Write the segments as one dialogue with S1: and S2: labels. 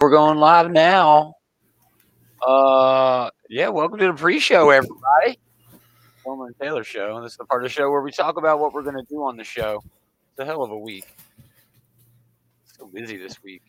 S1: We're going live now. Uh, yeah, welcome to the pre-show, everybody. Gomer and Taylor show. and This is the part of the show where we talk about what we're going to do on the show. It's a hell of a week. So busy this week.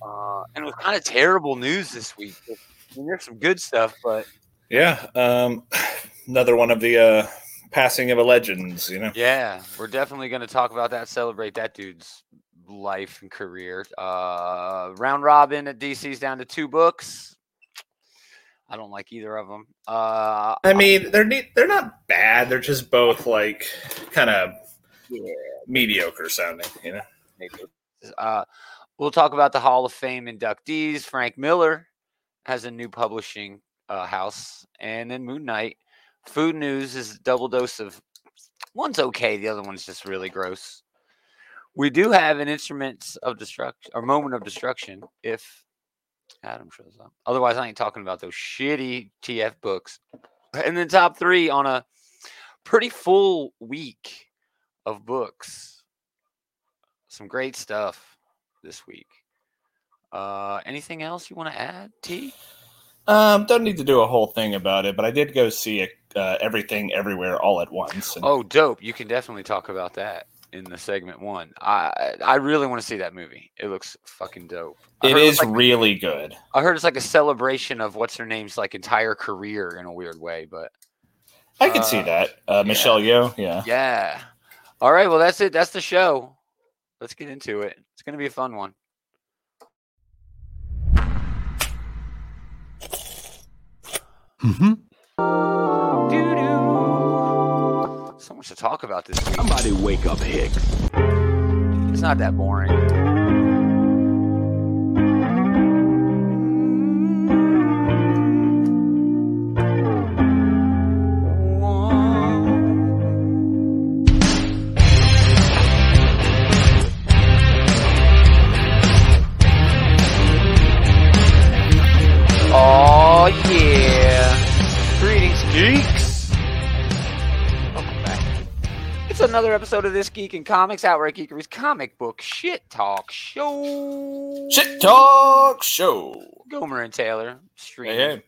S1: Uh, and it was kind of terrible news this week. I mean, there's some good stuff, but
S2: Yeah, um, another one of the uh, passing of a legends. You know,
S1: yeah, we're definitely going to talk about that. Celebrate that dude's life and career. Uh, round robin at DC's down to two books. I don't like either of them. Uh,
S2: I mean, they're neat, they're not bad. They're just both like kind of
S1: yeah,
S2: mediocre sounding. You know.
S1: Uh, we'll talk about the Hall of Fame inductees. Frank Miller has a new publishing uh, house, and then Moon Knight. Food news is a double dose of one's okay, the other one's just really gross. We do have an instruments of destruction or moment of destruction if Adam shows up. Otherwise, I ain't talking about those shitty TF books. And then top three on a pretty full week of books. Some great stuff this week. Uh, anything else you want to add, T?
S2: um, don't need to do a whole thing about it, but I did go see uh, everything everywhere all at once. And
S1: Oh, dope! You can definitely talk about that in the segment one. I I really want to see that movie. It looks fucking dope.
S2: It is it
S1: like,
S2: really good.
S1: I heard it's like a celebration of what's her name's like entire career in a weird way, but
S2: I can see
S1: Uh,
S2: that. Uh, Michelle Yeoh, yeah.
S1: yeah. All right, well that's it. That's the show. Let's get into it. It's gonna be a fun one.
S3: Mm-hmm.
S1: To talk about this week.
S3: Somebody wake up Hicks.
S1: It's not that boring. Another episode of this Geek and Comics Outright Geekery's comic book shit talk show.
S2: Shit Talk Show.
S1: Gomer and Taylor
S2: Hey,
S1: streaming.
S2: hey.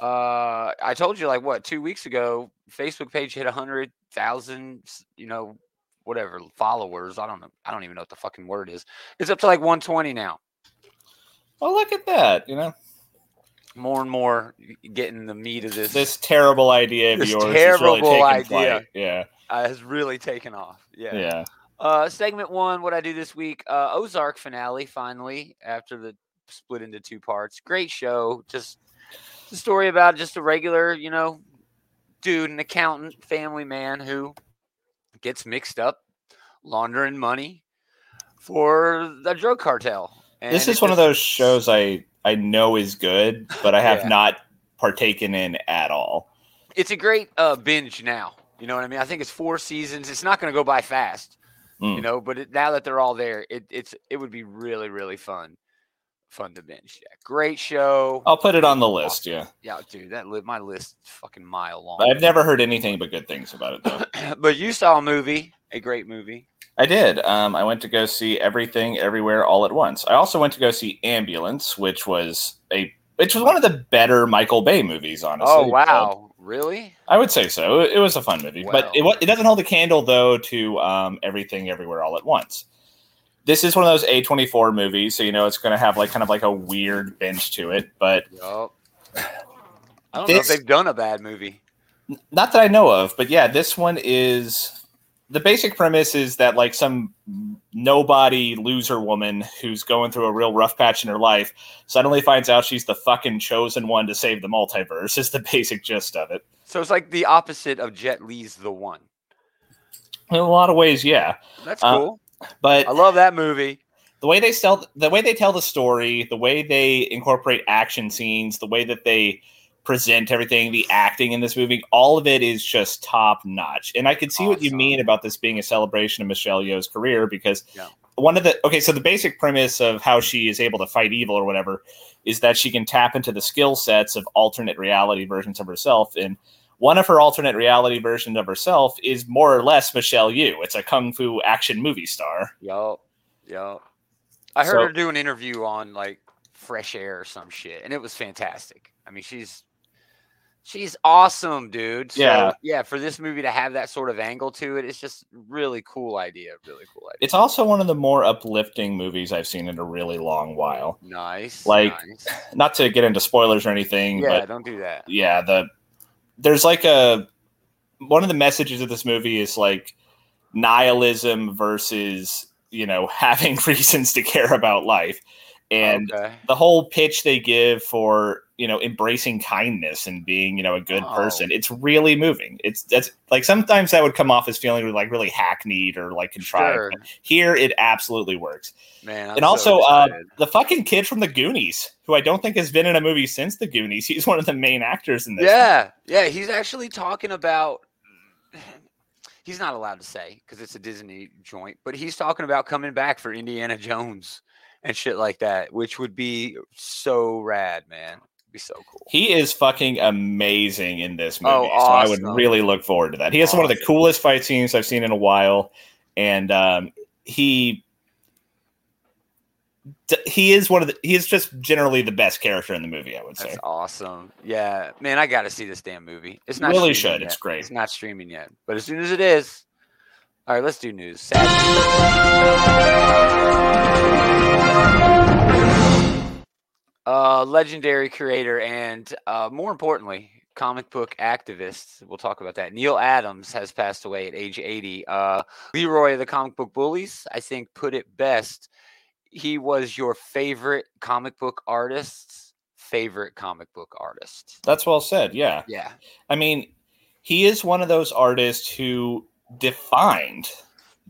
S1: Uh, I told you like what two weeks ago, Facebook page hit a hundred thousand, you know, whatever followers. I don't know. I don't even know what the fucking word is. It's up to like 120 now.
S2: Well, look at that. You know,
S1: More and more getting the meat of this.
S2: this terrible idea of
S1: This
S2: yours is
S1: terrible
S2: really
S1: idea.
S2: flight. Yeah,
S1: uh, has really taken off. Yeah.
S2: yeah.
S1: Uh, segment one, what I do this week, uh, Ozark finale, finally, after the split into two parts. Great show. Just the story about just a regular, you know, dude, an accountant, family man who gets mixed up laundering money for the drug cartel. And
S2: this is one of those shows I I know is good, but I have
S1: Yeah.
S2: not partaken in at all.
S1: It's a great uh, binge now. You know what I mean? I think it's four seasons. It's not going to go by fast. you
S2: Mm.
S1: know but it, now that they're all there it, it's it would be really really fun fun to binge yeah great show
S2: I'll put it on the list. Yeah,
S1: yeah dude that li- my list is fucking mile long
S2: I've never heard anything but good things about it. Though
S1: but you saw a movie a great movie
S2: I did. Um, I went to go see Everything Everywhere All at Once. I also went to go see Ambulance, which was a which was one of the better Michael Bay movies. Honestly,
S1: oh wow really
S2: I would say so. It, it was a fun movie,
S1: Wow.
S2: but it, it doesn't hold a candle though to um, Everything Everywhere All at Once. This is one of those A twenty four movies, so you know it's going to have like kind of like a weird bench to it. But
S1: Yup. i don't know if they've done a bad movie
S2: not that I know of, but yeah, this one is the basic premise is that like some nobody loser woman who's going through a real rough patch in her life suddenly finds out she's the fucking chosen one to save the multiverse is the basic gist of it.
S1: so it's like the opposite of jet Li's the one
S2: In a lot of ways, yeah.
S1: that's
S2: Uh,
S1: cool
S2: But
S1: i love that movie
S2: the way they tell the way they tell the story, the way they incorporate action scenes, the way that they present everything, the acting in this movie, all of it is just top notch. And I could see what you mean about this being a celebration of Michelle Yeoh's career because
S1: Yeah.
S2: one of the okay, so the basic premise of how she is able to fight evil or whatever is that she can tap into the skill sets of alternate reality versions of herself and one of her alternate reality versions of herself is more or less Michelle Yeoh. It's a kung fu action movie star.
S1: yup yup I heard
S2: So-
S1: her do an interview on like Fresh Air or some shit, and it was fantastic. I mean, she's she's awesome, dude. So,
S2: Yeah.
S1: yeah. For this movie to have that sort of angle to it, it's just really cool idea. Really cool idea.
S2: It's also one of the more uplifting movies I've seen in a really long while.
S1: nice.
S2: like,
S1: nice.
S2: Not to get into spoilers or anything,
S1: yeah,
S2: but
S1: don't do that.
S2: yeah, the there's like a one of the messages of this movie is like nihilism versus you know having reasons to care about life and
S1: okay.
S2: the whole pitch they give for you know embracing kindness and being you know a good
S1: Oh.
S2: person it's really moving it's that's like sometimes that would come off as feeling like really hackneyed or like contrived
S1: Sure.
S2: here it absolutely works
S1: man. I'm
S2: and
S1: so
S2: also uh the fucking kid from the goonies who i don't think has been in a movie since the goonies he's one of the main actors in this
S1: Yeah, yeah, he's actually talking about. He's not allowed to say because it's a Disney joint, but he's talking about coming back for Indiana Jones and shit like that, which would be so rad, man. Be so cool.
S2: He is fucking amazing in this movie.
S1: Oh,
S2: So I would really look forward to that. He has one of the coolest fight scenes I've seen in a while. And um, he he is one of the he is just generally the best character in the movie, I would say.
S1: That's awesome. Yeah, man, I got to see this damn movie. It's not
S2: Really
S1: streaming
S2: should. It's great.
S1: It's not streaming yet, but as soon as it is, all right, let's do news. Sad news. Uh, legendary creator and uh, more importantly, comic book activist. We'll talk about that. Neal Adams has passed away at age 80. Uh, Leroy of the comic book bullies, I think, put it best. He was your favorite comic book artist's favorite comic book artist.
S2: That's well said. Yeah.
S1: Yeah.
S2: I mean, he is one of those artists who defined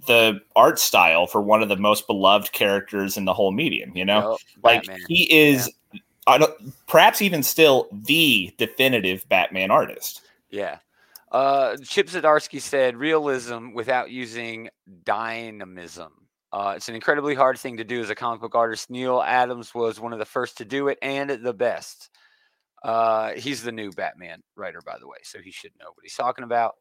S2: the art style for one of the most beloved characters in the whole medium, you know?
S1: Yup,
S2: like
S1: Batman.
S2: he is I don't, perhaps even still the definitive Batman artist.
S1: Yeah. Uh, Chip Zdarsky said realism without using dynamism. Uh, it's an incredibly hard thing to do as a comic book artist. Neal Adams was one of the first to do it and the best. Uh, he's the new Batman writer, by the way, so he should know what he's talking about.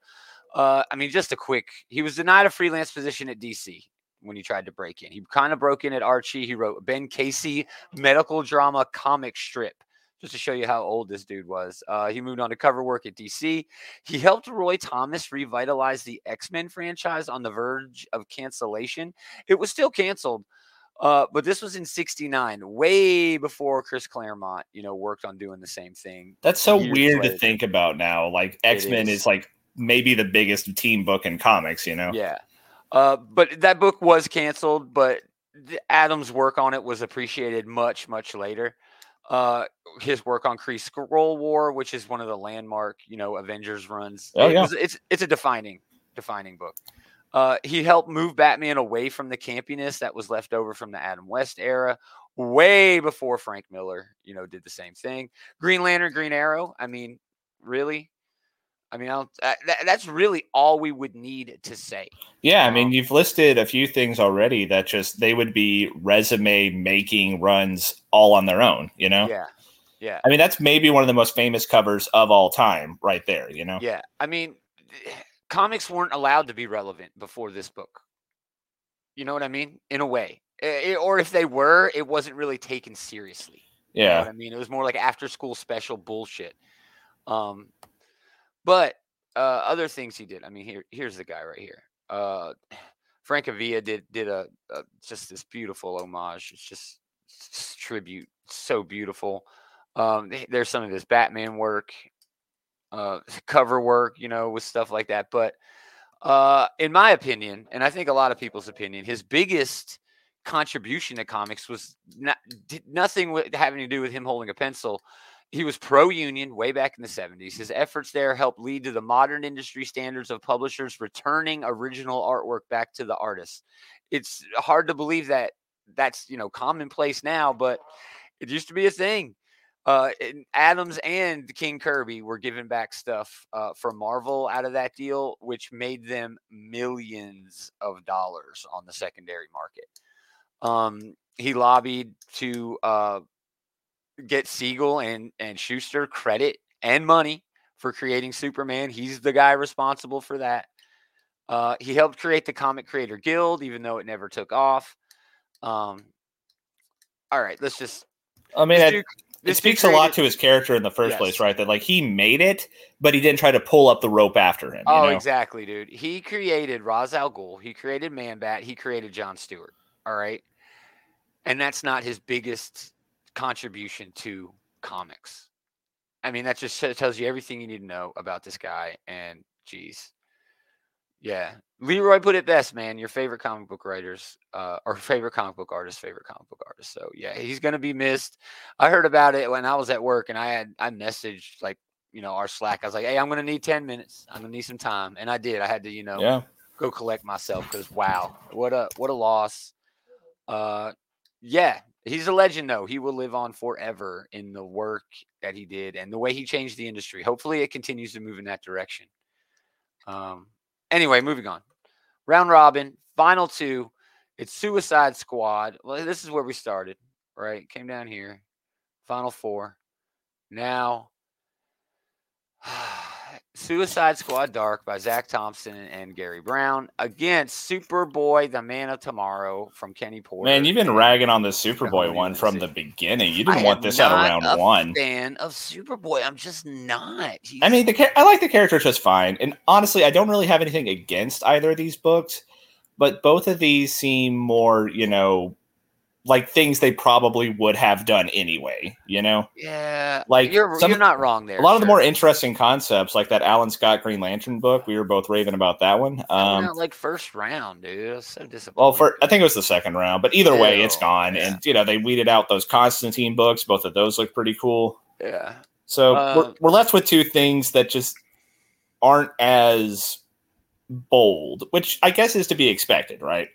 S1: Uh, I mean, just a quick he was denied a freelance position at DC when he tried to break in. He kind of broke in at Archie. He wrote Ben Casey medical drama comic strip just to show you how old this dude was. Uh, he moved on to cover work at DC. He helped Roy Thomas revitalize the X Men franchise on the verge of cancellation. It was still canceled, uh, but this was in '69, way before Chris Claremont, you know, worked on doing the same thing.
S2: That's so weird
S1: later.
S2: to think about now. Like X Men
S1: is.
S2: is. like maybe the biggest team book in comics, you know?
S1: Yeah. Uh, but that book was canceled, but Adams' work on it was appreciated much, much later. Uh, his work on Kree Skrull War, which is one of the landmark, you know, Avengers runs.
S2: Oh,
S1: it
S2: yeah.
S1: was, it's it's a defining, defining book. Uh, he helped move Batman away from the campiness that was left over from the Adam West era, way before Frank Miller, you know, did the same thing. Green Lantern, Green Arrow. I mean, really? I mean, I don't, uh, that, that's really all we would need to say.
S2: Yeah, I mean,
S1: Um,
S2: you've listed a few things already that just they would be resume making runs all on their own, you know?
S1: Yeah. Yeah.
S2: I mean, that's maybe one of the most famous covers of all time, right there, you know?
S1: Yeah. I mean, comics weren't allowed to be relevant before this book. You know what I mean? In a way. Eh, or if they were, it wasn't really taken seriously. You know
S2: Yeah.
S1: I mean? It was more like after school special bullshit. Um, but uh, other things he did. I mean, here here's the guy right here. Uh, Frank Avila did did a, a just this beautiful homage. It's just tribute, so beautiful. Um, there's some of his Batman work, uh, cover work, you know, with stuff like that. But uh, in my opinion, and I think a lot of people's opinion, his biggest contribution to comics was not, nothing with having to do with him holding a pencil. He was pro union way back in the 70s. His efforts there helped lead to the modern industry standards of publishers returning original artwork back to the artists. It's hard to believe that that's, you know, commonplace now, but it used to be a thing. Uh, and Adams and King Kirby were giving back stuff uh, from Marvel out of that deal, which made them millions of dollars on the secondary market. Um, he lobbied to uh, get Siegel and and Shuster credit and money for creating Superman. He's the guy responsible for that. Uh, he helped create the Comic Creator Guild, even though it never took off. Um, all right, let's just.
S2: I mean,
S1: this
S2: it, it speaks a lot to his character in the first
S1: Yes.
S2: place, right? That like he made it, but he didn't try to pull up the rope after him. you
S1: Oh,
S2: know?
S1: exactly, dude. He created Ra's al Ghul. He created Man Bat. He created John Stewart. All right, and that's not his biggest contribution to comics. I mean, that just tells you everything you need to know about this guy. And geez, yeah, Leroy put it best, man. Your favorite comic book writers, uh, or favorite comic book artist, favorite comic book artist. So yeah, he's gonna be missed. I heard about it when I was at work, and I had I messaged like you know our Slack. I was like, hey, I'm gonna need ten minutes. I'm gonna need some time, and I did. I had to you know
S2: Yeah.
S1: go collect myself because wow, what a what a loss. Uh, yeah, he's a legend though. He will live on forever in the work that he did and the way he changed the industry. Hopefully, it continues to move in that direction. Um. Anyway, moving on. Round robin, final two. It's Suicide Squad. Well, this is where we started, right? Came down here. Final four. Now, Suicide Squad Dark by Zac Thompson and Gary Brown against Superboy, the Man of Tomorrow from Kenny Porter.
S2: Man, you've been ragging on the Superboy one from the beginning. You didn't want this out of round
S1: a
S2: one.
S1: Fan of Superboy, I'm just not.
S2: I mean, the I like the character just fine, and honestly, I don't really have anything against either of these books, but both of these seem more, you know, like things they probably would have done anyway. You know,
S1: yeah,
S2: like,
S1: you're
S2: some-
S1: you're not wrong there.
S2: a lot of the more interesting concepts, like that Alan Scott Green Lantern book, we were both raving about that one. Um,
S1: like first round, dude. So disappointed.
S2: well, for I think it was the second round, but either way, it's gone.
S1: yeah.
S2: And you know, they weeded out those Constantine books. Both of those look pretty cool.
S1: yeah,
S2: So
S1: Uh,
S2: we're, we're left with two things that just aren't as bold, which I guess is to be expected, right?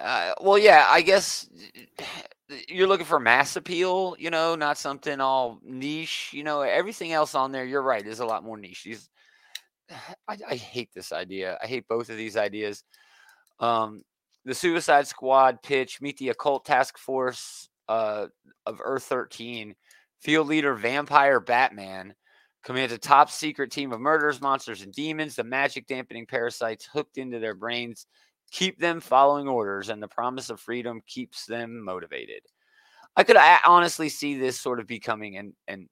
S1: Uh, well, yeah, I guess you're looking for mass appeal, you know, not something all niche. You know, everything else on there, you're right, is a lot more niche. These, I, I hate this idea. I hate both of these ideas. Um, the Suicide Squad pitch, meet the occult task force uh, of Earth 13, field leader Vampire Batman commands a top secret team of murderers, monsters, and demons. The magic dampening parasites hooked into their brains keep them following orders, and the promise of freedom keeps them motivated. I could I honestly see this sort of becoming an, an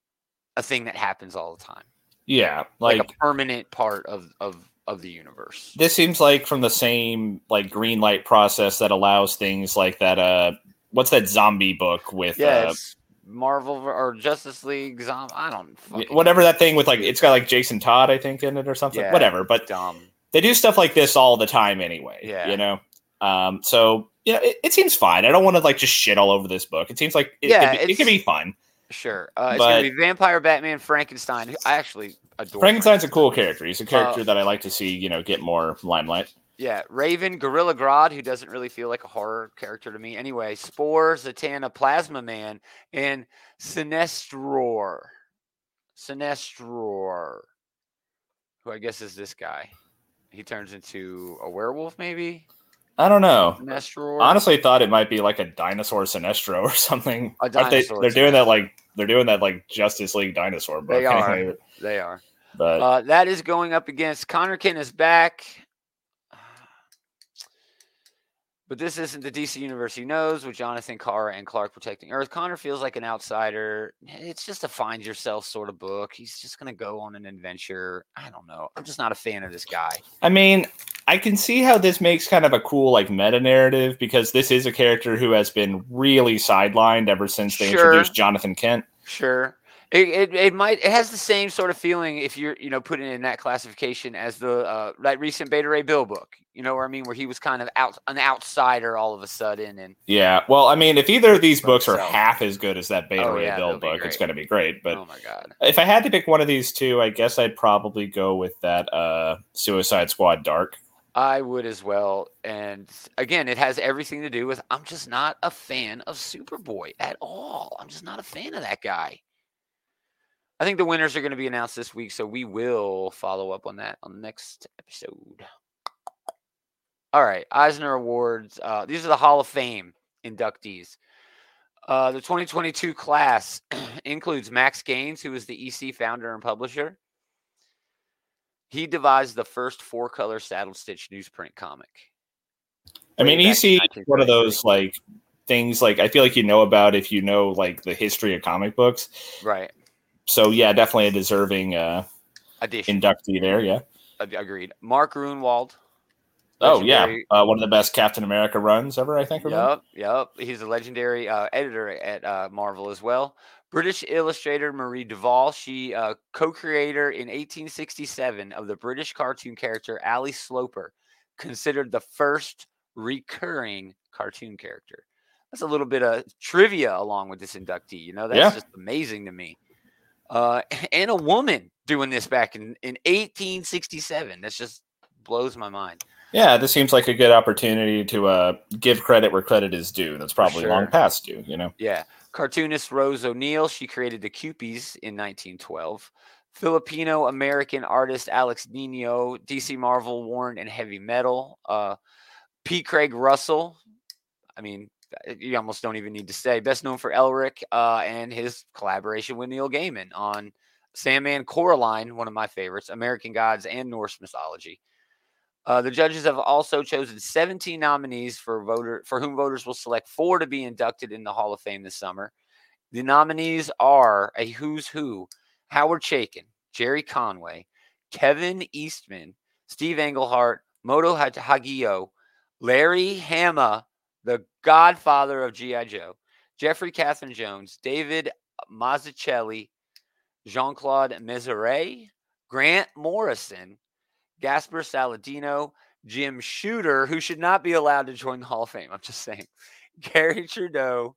S1: a thing that happens all the time,
S2: Yeah,
S1: like,
S2: like,
S1: a permanent part of of of the universe.
S2: this seems like from the same like green light process that allows things like that. Uh, what's that zombie book with?
S1: Yeah,
S2: uh,
S1: Marvel or Justice League. Zom- I don't
S2: whatever that thing with like it's got like Jason Todd I think in it or something.
S1: Yeah.
S2: Whatever, but
S1: dumb.
S2: They do stuff like this all the time anyway.
S1: Yeah.
S2: you know. Um, so yeah, it, it seems fine. I don't want to like just shit all over this book. It seems like it,
S1: Yeah,
S2: it, it can be fun.
S1: Sure, uh, it's
S2: But-
S1: gonna be Vampire Batman, Frankenstein. I actually adore.
S2: Frankenstein's a cool character. He's a character
S1: Uh,
S2: that I like to see, you know, get more limelight.
S1: Yeah, Raven, Gorilla Grodd, who doesn't really feel like a horror character to me. Anyway, Spore, Zatanna, Plasma Man, and Sinestror. Sinestror, who I guess is this guy. He turns into a werewolf, maybe?
S2: I don't know.
S1: Sinestror?
S2: Honestly, thought it might be like a dinosaur Sinestro or something.
S1: A
S2: Aren't they,
S1: dinosaur
S2: they're doing that like they're doing that like Justice League dinosaur book.
S1: They are.
S2: anyway,
S1: They are.
S2: But
S1: Uh, that is going up against Conner Kent is back. But this isn't the DC universe he knows with Jonathan Carr and Clark protecting Earth. Conner feels like an outsider. It's just a find yourself sort of book. He's just going to go on an adventure. I don't know. I'm just not a fan of this guy.
S2: I mean, I can see how this makes kind of a cool like meta narrative because this is a character who has been really sidelined ever since they
S1: Sure.
S2: introduced Jonathan Kent.
S1: Sure. It, it, it might it has the same sort of feeling if you're you know putting it in that classification as the uh, that recent Beta Ray Bill book you know what I mean where he was kind of out an outsider all of a sudden and
S2: Yeah. Well, I mean, if either of these books are
S1: himself.
S2: half as good as that Beta
S1: Oh,
S2: Ray
S1: yeah,
S2: Bill book, it's going to be great. But
S1: oh my god
S2: if I had to pick one of these two, I guess I'd probably go with that uh, Suicide Squad Dark.
S1: I would as well. And again, it has everything to do with I'm just not a fan of Superboy at all. I'm just not a fan of that guy. I think the winners are going to be announced this week, so we will follow up on that on the next episode. All right, Eisner Awards. Uh, these are the Hall of Fame inductees. Uh, the 2022 class includes Max Gaines, who is the EC founder and publisher. He devised the first four color saddle stitch newsprint comic.
S2: I mean, EC one of those like things like I feel like you know about if you know like the history of comic books.
S1: Right.
S2: So yeah, definitely a deserving uh,
S1: Addition.
S2: inductee there. Yeah.
S1: Agreed. Mark Gruenwald.
S2: Oh yeah, uh, one of the best Captain America runs ever. I think. remember?
S1: Yep, yep. He's a legendary uh, editor at uh, Marvel as well. British illustrator Marie Duval. She uh, co-creator in 1867 of the British cartoon character Ally Sloper, considered the first recurring cartoon character. That's a little bit of trivia along with this inductee. You know, that's
S2: Yeah.
S1: just amazing to me. Uh, and a woman doing this back in, in 1867. That's just blows my mind.
S2: Yeah, this seems like a good opportunity to uh, give credit where credit is due. That's probably long past due. You know.
S1: Yeah. Cartoonist Rose O'Neill, she created the Kewpies in 1912. Filipino American artist Alex Nino, DC Marvel, Warren, and Heavy Metal. Uh, P. Craig Russell, I mean, you almost don't even need to say. Best known for Elric uh, and his collaboration with Neil Gaiman on Sandman Coraline, one of my favorites, American Gods and Norse mythology. Uh, the judges have also chosen 17 nominees for voter for whom voters will select four to be inducted in the Hall of Fame this summer. The nominees are a who's who: Howard Chaykin, Gerry Conway, Kevin Eastman, Steve Englehart, Moto Hag- Hagio, Larry Hama, the godfather of G.I. Joe, Jeffrey Catherine Jones, David Mazzucchelli, Jean Claude Mézières, Grant Morrison, Gaspar Saladino, Jim Shooter, who should not be allowed to join the Hall of Fame. I'm just saying. Garry Trudeau,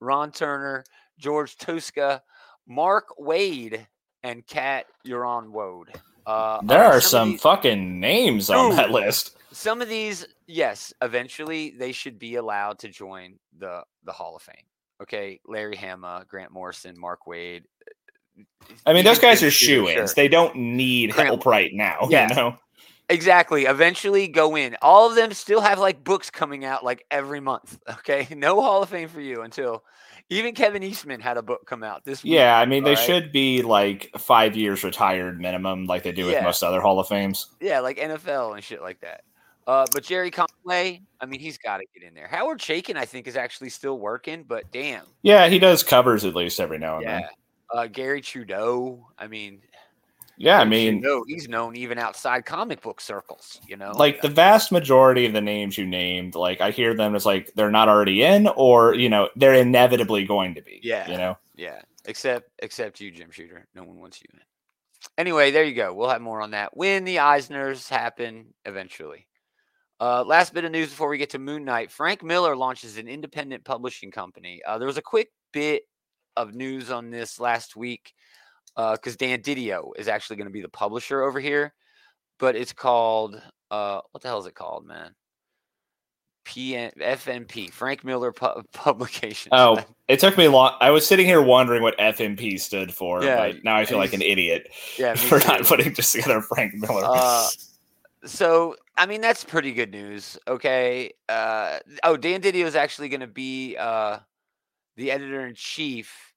S1: Ron Turner, George Tuska, Mark Waid, and Kat Uron Wode. Uh,
S2: There are some
S1: these-
S2: fucking names on that list.
S1: some of these, yes, eventually they should be allowed to join the the Hall of Fame. Okay, Larry Hama, Grant Morrison, Mark Waid.
S2: Uh, uh, I mean, those guys are shoe ins.
S1: sure.
S2: They don't need
S1: Grant-
S2: help right now.
S1: Yeah.
S2: You know.
S1: Exactly. Eventually go in. All of them still have like books coming out like every month. Okay. No Hall of Fame for you until even Kevin Eastman had a book come out this week.
S2: Yeah, I mean, they
S1: Alright.
S2: should be like five years retired minimum, like they do with most other Hall of Fames.
S1: Yeah, like NFL and shit like that. Uh, but Gerry Conway, I mean, he's got to get in there. Howard Chaykin, I think, is actually still working, but damn.
S2: Yeah, he does covers at least every now and
S1: Yeah.
S2: then.
S1: Uh, Garry Trudeau, I mean,
S2: Yeah, I mean,
S1: Trudeau, he's known even outside comic book circles, you know?
S2: like the vast majority of the names you named, like I hear them as like they're not already in, or you know, they're inevitably going to be.
S1: Yeah.
S2: you know.
S1: Yeah, except except you, Jim Shooter. No one wants you in. Anyway, there you go. We'll have more on that when the Eisners happen eventually. Uh, last bit of news before we get to Moon Knight. Frank Miller launches an independent publishing company. Uh, there was a quick bit of news on this last week because Dan Didio is actually going to be the publisher over here, but it's called uh, what the hell is it called, man? PN, FNP, Frank Miller Pu- Publications.
S2: Oh, it took me long. I was sitting here wondering what FMP stood for,
S1: Yeah,
S2: now I feel like an idiot
S1: yeah,
S2: for not putting just together Frank Miller.
S1: Uh, so I mean that's pretty good news. Okay. Uh, oh, Dan Didio is actually going to be uh, the editor in chief.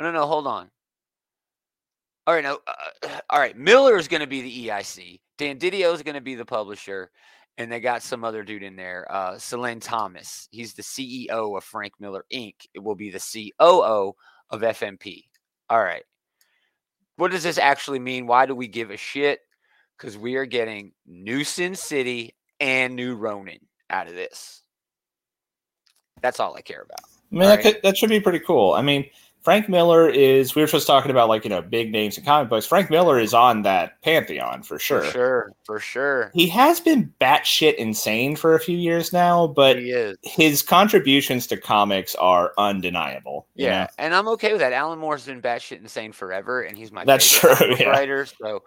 S1: Oh, no, no, hold on. All right, no, uh, all right. Miller is going to be the EIC. Dan Didio is going to be the publisher, and they got some other dude in there. Uh, Silenn Thomas. He's the CEO of Frank Miller Inc. It will be the COO of FMP. All right. What does this actually mean? Why do we give a shit? Because we are getting new Sin City and new Ronin out of this. That's all I care about.
S2: I mean, that,
S1: Alright.
S2: could, that should be pretty cool. I mean, Frank Miller is. We were just talking about like you know big names in comic books. Frank Miller is on that pantheon for sure.
S1: For sure, for sure.
S2: He has been batshit insane for a few years now, but his contributions to comics are undeniable.
S1: Yeah,
S2: know?
S1: and I'm okay with that. Alan Moore's been batshit insane forever, and he's my
S2: That's
S1: favorite
S2: true, yeah.
S1: writer. So,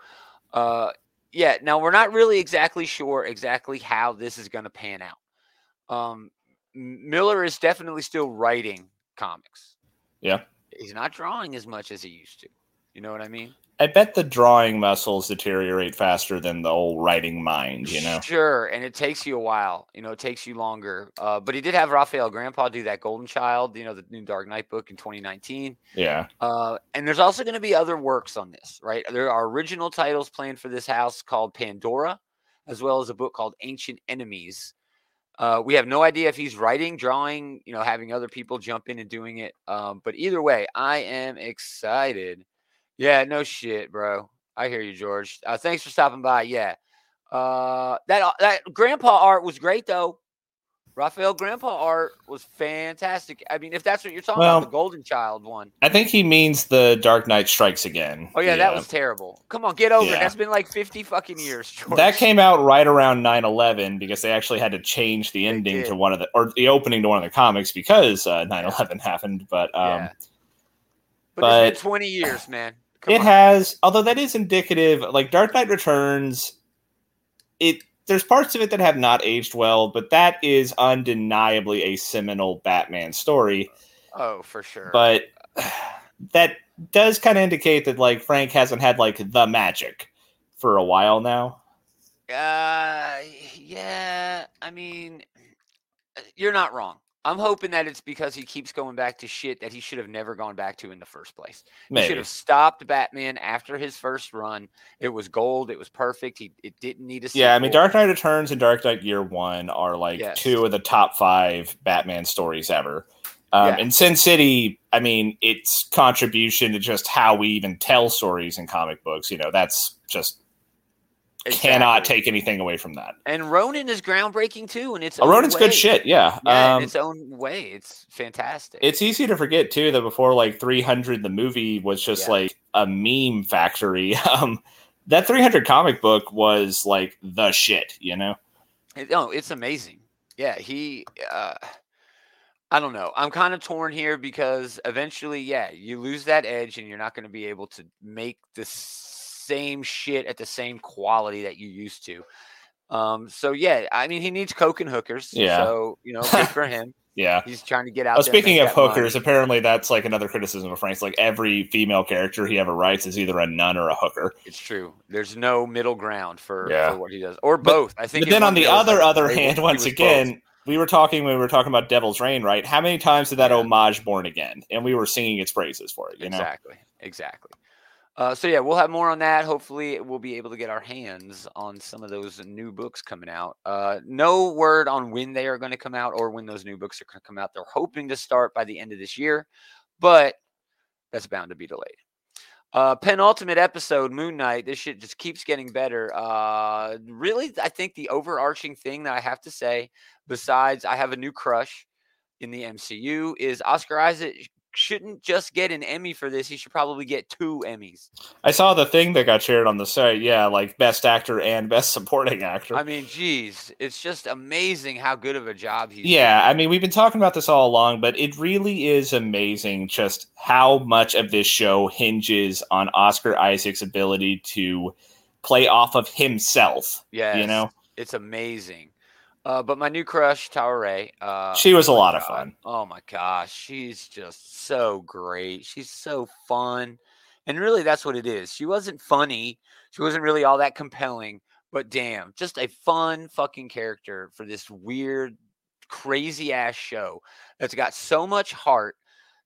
S1: uh, yeah. Now we're not really exactly sure exactly how this is going to pan out. Um, Miller is definitely still writing comics.
S2: Yeah.
S1: he's not drawing as much as he used to. You know what I mean?
S2: I bet the drawing muscles deteriorate faster than the old writing mind. You know.
S1: Sure, and it takes you a while. You know, it takes you longer. Uh, but he did have Rafael Grampá do that Golden Child, you know, the new Dark Knight book in 2019.
S2: Yeah.
S1: Uh, and there's also going to be other works on this, right? There are original titles planned for this house called Pandora, as well as a book called Ancient Enemies. Uh, we have no idea if he's writing, drawing, you know, having other people jump in and doing it. Um, but either way, I am excited. Yeah, no shit, bro. I hear you, George. Uh, thanks for stopping by. Yeah, uh, that uh, that Grampá art was great though. Rafael Grampá art was fantastic. I mean, if that's what you're talking
S2: Well-
S1: about, the Golden Child one.
S2: I think he means the Dark Knight Strikes Again.
S1: Oh yeah, that was terrible. Come on, get over it. That's been like 50 fucking years. George.
S2: That came out right around 9-11 because they actually had to change the ending to one of the or the opening to one of the comics because uh, 9-11 happened. But um,
S1: Yeah. But,
S2: but-
S1: it's been 20 years, man. Come
S2: it
S1: on.
S2: has, although that is indicative. Like Dark Knight Returns, it there's parts of it that have not aged well, but that is undeniably a seminal Batman story.
S1: Oh, for sure.
S2: But that does kind of indicate that like Frank hasn't had like the magic for a while now.
S1: Uh, yeah. I mean, uh, you're not wrong. I'm hoping that it's because he keeps going back to shit that he should have never gone back to in the first place. He should have stopped Batman after his first run. It was gold. It was perfect. He it didn't need a sequel.
S2: Yeah, I mean, Dark Knight Returns and Dark Knight Year One are like
S1: Yes.
S2: two of the top five Batman stories ever. Um,
S1: Yeah.
S2: And Sin City, I mean, its contribution to just how we even tell stories in comic books, you know, that's just cannot take anything away from that.
S1: And Ronin is groundbreaking too, and it's
S2: Oh, Ronin's good shit, yeah.
S1: Yeah,
S2: um,
S1: in its own way, it's fantastic.
S2: it's easy to forget too that before like 300, the movie was just
S1: Yeah.
S2: like a meme factory. Um, that 300 comic book was like the shit, you know.
S1: It- no, it's amazing. Yeah, he. Uh, I don't know. I'm kind of torn here because eventually, yeah, you lose that edge, and you're not going to be able to make the same shit at the same quality that you used to. Um. So yeah, I mean, he needs coke and hookers.
S2: Yeah.
S1: So you know, good for him.
S2: Yeah.
S1: He's trying to get out. And
S2: speaking of
S1: that money.
S2: hookers, apparently that's like another criticism of Frank's. Like every female character he ever writes is either a nun or a hooker.
S1: it's true. There's no middle ground for,
S2: Yeah.
S1: for what he does, or
S2: But-
S1: both. I think.
S2: But then on the other other hand, once
S1: was both.
S2: again, we were talking when we were talking about Devil's Reign, right? How many times did that
S1: Yeah.
S2: homage Born Again? And we were singing its praises for it, you know.
S1: Exactly. Exactly. Uh, so yeah, we'll have more on that. Hopefully, we'll be able to get our hands on some of those new books coming out. Uh, no word on when they are going to come out or when those new books are going to come out. They're hoping to start by the end of this year, but that's bound to be delayed. Uh, penultimate episode, Moon Knight. This shit just keeps getting better. Uh, really, I think the overarching thing that I have to say, besides I have a new crush in the MCU, is Oscar Isaac shouldn't just get an Emmy for this. He should probably get two Emmys.
S2: I saw the thing that got shared on the site. Yeah, like best actor and best supporting actor.
S1: I mean, geez, it's just amazing how good of a job he's.
S2: Yeah,
S1: doing.
S2: I mean, we've been talking about this all along, but it really is amazing just how much of this show hinges on Oscar Isaac's ability to play off of himself.
S1: yeah,
S2: You know,
S1: it's amazing. Uh, but my new crush, Taweret. Uh,
S2: she was a
S1: my
S2: lot of fun.
S1: Oh my gosh, she's just so great. She's so fun. And really that's what it is. She wasn't funny. She wasn't really all that compelling, but damn, just a fun fucking character for this weird crazy ass show that's got so much heart,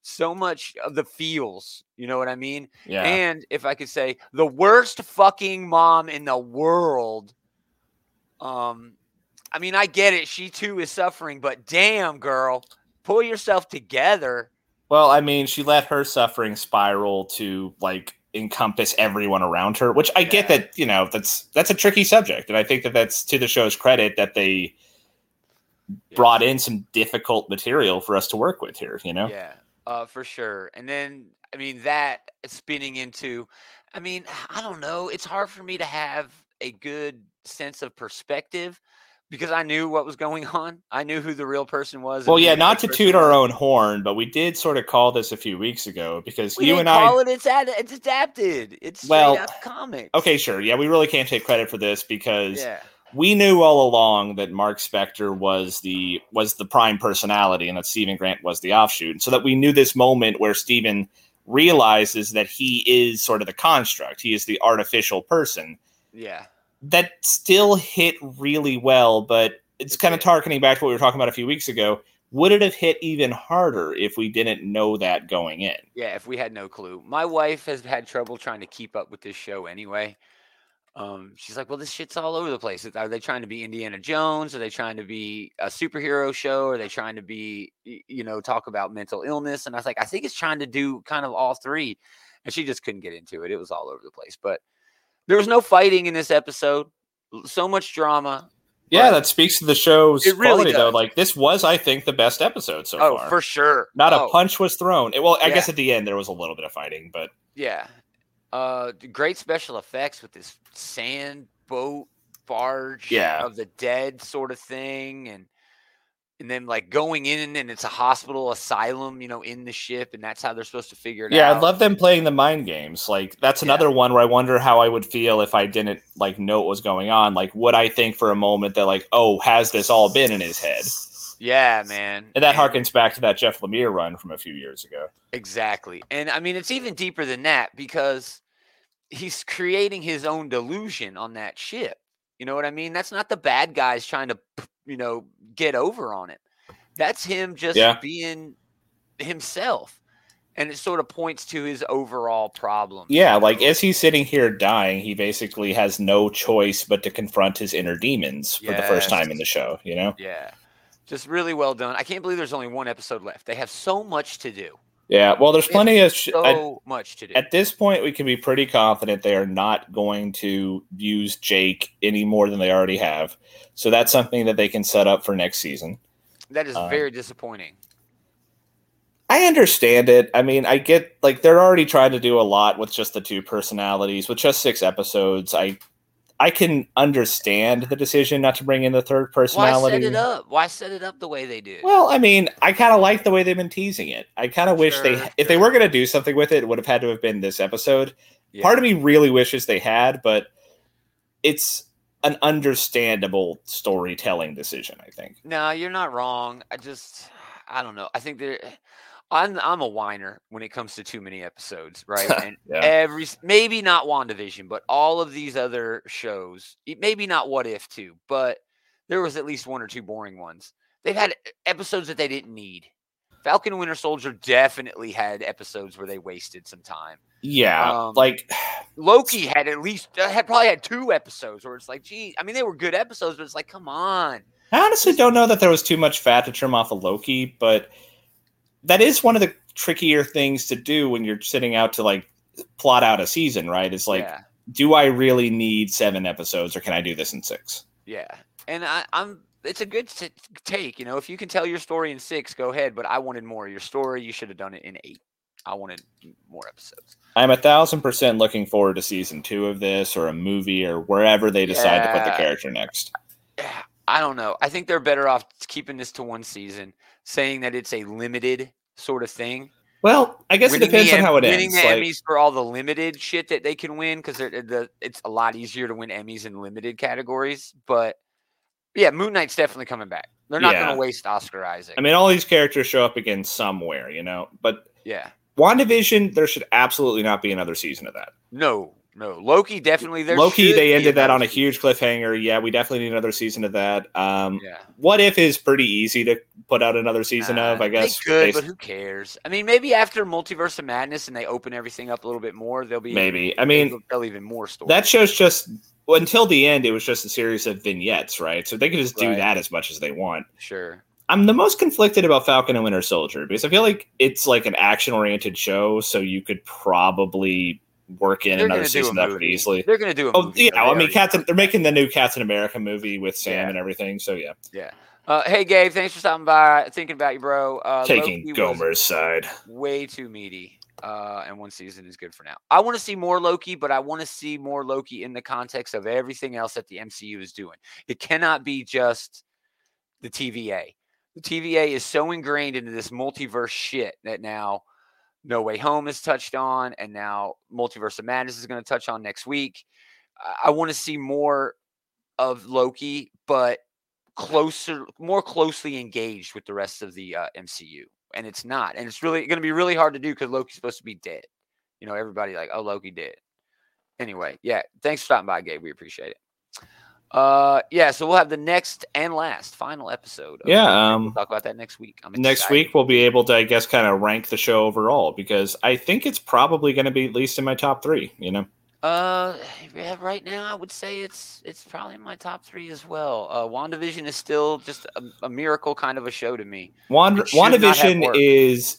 S1: so much of the feels, you know what I mean?
S2: Yeah.
S1: And if I could say the worst fucking mom in the world. Um, I mean, I get it. She too is suffering, but damn, girl, pull yourself together.
S2: Well, I mean, she let her suffering spiral to like encompass everyone around her, which I get that, you know, that's that's a tricky subject, and I think that that's to the show's credit that they brought in some difficult material for us to work with here, you know.
S1: Yeah, uh, for sure. And then, I mean, that spinning into, I mean, I don't know. It's hard for me to have a good sense of perspective because I knew what was going on. I knew who the real person was.
S2: Well, yeah, not to toot our own horn, but we did sort of call this a few weeks ago because
S1: We
S2: you and I
S1: call it. It's ad- it's adapted. It's
S2: Well,
S1: out comics.
S2: Okay, sure. Yeah, we really can't take credit for this because
S1: Yeah.
S2: we knew all along that Marc Spector was the was the prime personality and that Steven Grant was the offshoot. And so that we knew this moment where Steven realizes that he is sort of the construct. He is the artificial person.
S1: Yeah.
S2: That still hit really well, but it's kind of targeting back to what we were talking about a few weeks ago. Would it have hit even harder if we didn't know that going in?
S1: Yeah, if we had no clue. My wife has had trouble trying to keep up with this show anyway. Um, she's like, well, this shit's all over the place. Are they trying to be Indiana Jones? Are they trying to be a superhero show? Are they trying to be, you know, talk about mental illness? And I was like, I think it's trying to do kind of all three. And she just couldn't get into it. It was all over the place. But there was no fighting in this episode. So much drama.
S2: Yeah, that speaks to the show's
S1: It really
S2: quality, though. Like this was, I think, the best episode so
S1: oh,
S2: far.
S1: for sure.
S2: Not
S1: Oh,
S2: a punch was thrown. Well, I
S1: Yeah.
S2: guess at the end there was a little bit of fighting, but
S1: Yeah. Uh great special effects with this sand boat barge
S2: Yeah.
S1: of the dead sort of thing and and then like going in and it's a hospital asylum, you know, in the ship and that's how they're supposed to figure it
S2: yeah,
S1: out.
S2: Yeah, I love them playing the mind games. Like that's
S1: Yeah.
S2: another one where I wonder how I would feel if I didn't like know what was going on. Like, would I think for a moment that like, oh, has this all been in his head?
S1: Yeah, man.
S2: And that harkens back to that Jeff Lemire run from a few years ago.
S1: Exactly. And I mean, it's even deeper than that because he's creating his own delusion on that ship. You know what I mean? That's not the bad guys trying to, you know, get over on it. That's him just
S2: Yeah.
S1: being himself. And it sort of points to his overall problem.
S2: Yeah, like as he's sitting here dying, he basically has no choice but to confront his inner demons for the first time in the show. You know?
S1: Yeah. Just really well done. I can't believe there's only one episode left. They have so much to do.
S2: Yeah. Well, there's plenty of. Sh-
S1: So
S2: I-
S1: much to do.
S2: at this point, we can be pretty confident they are not going to use Jake any more than they already have. So that's something that they can set up for next season.
S1: that is
S2: um,
S1: very disappointing.
S2: I understand it. I mean, I get like they're already trying to do a lot with just the two personalities, with just six episodes. I I can understand the decision not to bring in the third personality.
S1: Why
S2: personality.
S1: set it up? Why set it up the way they do?
S2: Well, I mean, I kind of like the way they've been teasing it. I kind of wish they,
S1: Sure,
S2: if they were going to do something with it, it would have had to have been this episode.
S1: Yeah.
S2: Part of me really wishes they had, but it's an understandable storytelling decision. I think.
S1: No, you're not wrong. I just, I don't know. I think there, I'm, I'm a whiner when it comes to too many episodes, right? And
S2: Yeah.
S1: every, maybe not WandaVision, but all of these other shows, maybe not What If too, but there was at least one or two boring ones. They've had episodes that they didn't need. Falcon Winter Soldier definitely had episodes where they wasted some time.
S2: Yeah,
S1: Um,
S2: like
S1: Loki had at least uh, had probably had two episodes where it's like, gee, I mean, they were good episodes, but it's like, come on.
S2: I honestly don't know that there was too much fat to trim off of Loki, but that is one of the trickier things to do when you're sitting out to like plot out a season, right? It's like,
S1: yeah.
S2: do I really need seven episodes, or can I do this in six?
S1: Yeah, and I, I'm. It's a good t- take. You know, if you can tell your story in six, go ahead. But I wanted more. Of your story, you should have done it in eight. I wanted more episodes.
S2: I'm a thousand percent looking forward to season two of this, or a movie, or wherever they decide to put the character next.
S1: Yeah, I don't know. I think they're better off keeping this to one season, saying that it's a limited sort of thing.
S2: Well, I guess it
S1: Winning the
S2: depends on how it
S1: winning
S2: ends.
S1: the
S2: Like,
S1: Emmys for all the limited shit that they can win because the it's a lot easier to win Emmys in limited categories. But yeah, Moon Knight's definitely coming back. They're not
S2: Yeah.
S1: going to waste Oscar Isaac.
S2: I mean, all these characters show up again somewhere, you know. But
S1: yeah,
S2: WandaVision, there should absolutely not be another season of that.
S1: no, no. Loki definitely. There
S2: Loki, they ended that on a huge cliffhanger. Yeah, we definitely need another season of that. Um,
S1: Yeah.
S2: What if is pretty easy to put out another season
S1: Nah,
S2: of? I guess.
S1: could,
S2: based-
S1: but who cares? I mean, maybe after Multiverse of Madness and they open everything up a little bit more, they'll be
S2: maybe. I mean,
S1: they'll tell even more stories.
S2: that show's just well, until the end. It was just a series of vignettes, right? So they could just do
S1: Right.
S2: that as much as they want.
S1: sure.
S2: I'm the most conflicted about Falcon and Winter Soldier because I feel like it's like an action oriented show, so you could probably work in
S1: They're
S2: another
S1: gonna do a
S2: season that pretty
S1: movie.
S2: easily.
S1: They're going to do a
S2: Oh yeah. I mean, Captain. They're making the new Captain America movie with Sam
S1: Yeah.
S2: and everything. So yeah,
S1: Yeah. Uh, hey, Gabe, thanks for stopping by. Thinking about you, bro. Uh,
S2: taking Gomer's side.
S1: way too meaty. Uh, and one season is good for now. I want to see more Loki, but I want to see more Loki in the context of everything else that the MCU is doing. It cannot be just the TVA. The TVA is so ingrained into this multiverse shit that now No Way Home is touched on, and now Multiverse of Madness is going to touch on next week. I- want to see more of Loki, but closer, more closely engaged with the rest of the uh, MCU. And it's not, and it's really going to be really hard to do because Loki's supposed to be dead. You know, everybody like, oh, Loki dead. Anyway, yeah, thanks for stopping by, Gabe. We appreciate it. Uh, yeah, so we'll have the next and last final episode. of
S2: Yeah, um,
S1: we'll talk about that next week. I'm
S2: Next week we'll be able to, I guess, kind of rank the show overall because I think it's probably going to be at least in my top three. You know,
S1: Uh, yeah, right now I would say it's it's probably in my top three as well. Uh, WandaVision is still just a, a miracle kind of a show to me.
S2: Wand-
S1: It should not have
S2: WandaVision is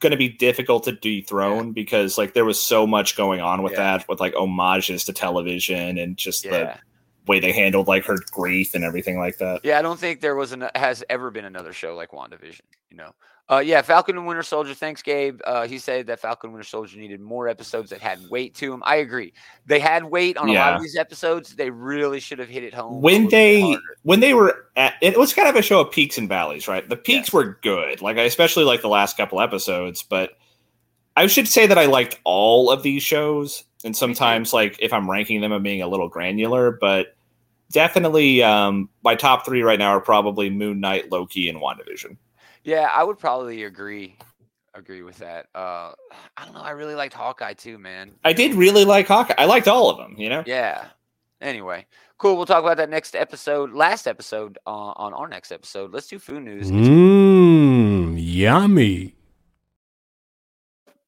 S2: going to be difficult to dethrone because like there was so much going on with
S1: Yeah.
S2: that with like homages to television and just
S1: Yeah,
S2: the way they handled like her grief and everything like that.
S1: yeah. I don't think there was an has ever been another show like WandaVision. You know. Uh, yeah, Falcon and Winter Soldier. Thanks, Gabe. Uh, he said that Falcon and Winter Soldier needed more episodes that had weight to them. I agree. They had weight on a lot of these episodes. They really should have hit it home.
S2: When they when they were at it was kind of a show of peaks and valleys, right? The peaks
S1: Yes.
S2: were good, like I especially like the last couple episodes, but I should say that I liked all of these shows, and sometimes like if I'm ranking them, I'm being a little granular, but definitely um, my top three right now are probably Moon Knight, Loki, and WandaVision.
S1: Yeah, I would probably agree agree with that. Uh I don't know, I really liked Hawkeye too, man.
S2: I did really like Hawkeye. I liked all of them, you know.
S1: Yeah. Anyway, cool. We'll talk about that next episode, last episode uh, on our next episode. Let's do food news.
S3: Mmm, yummy.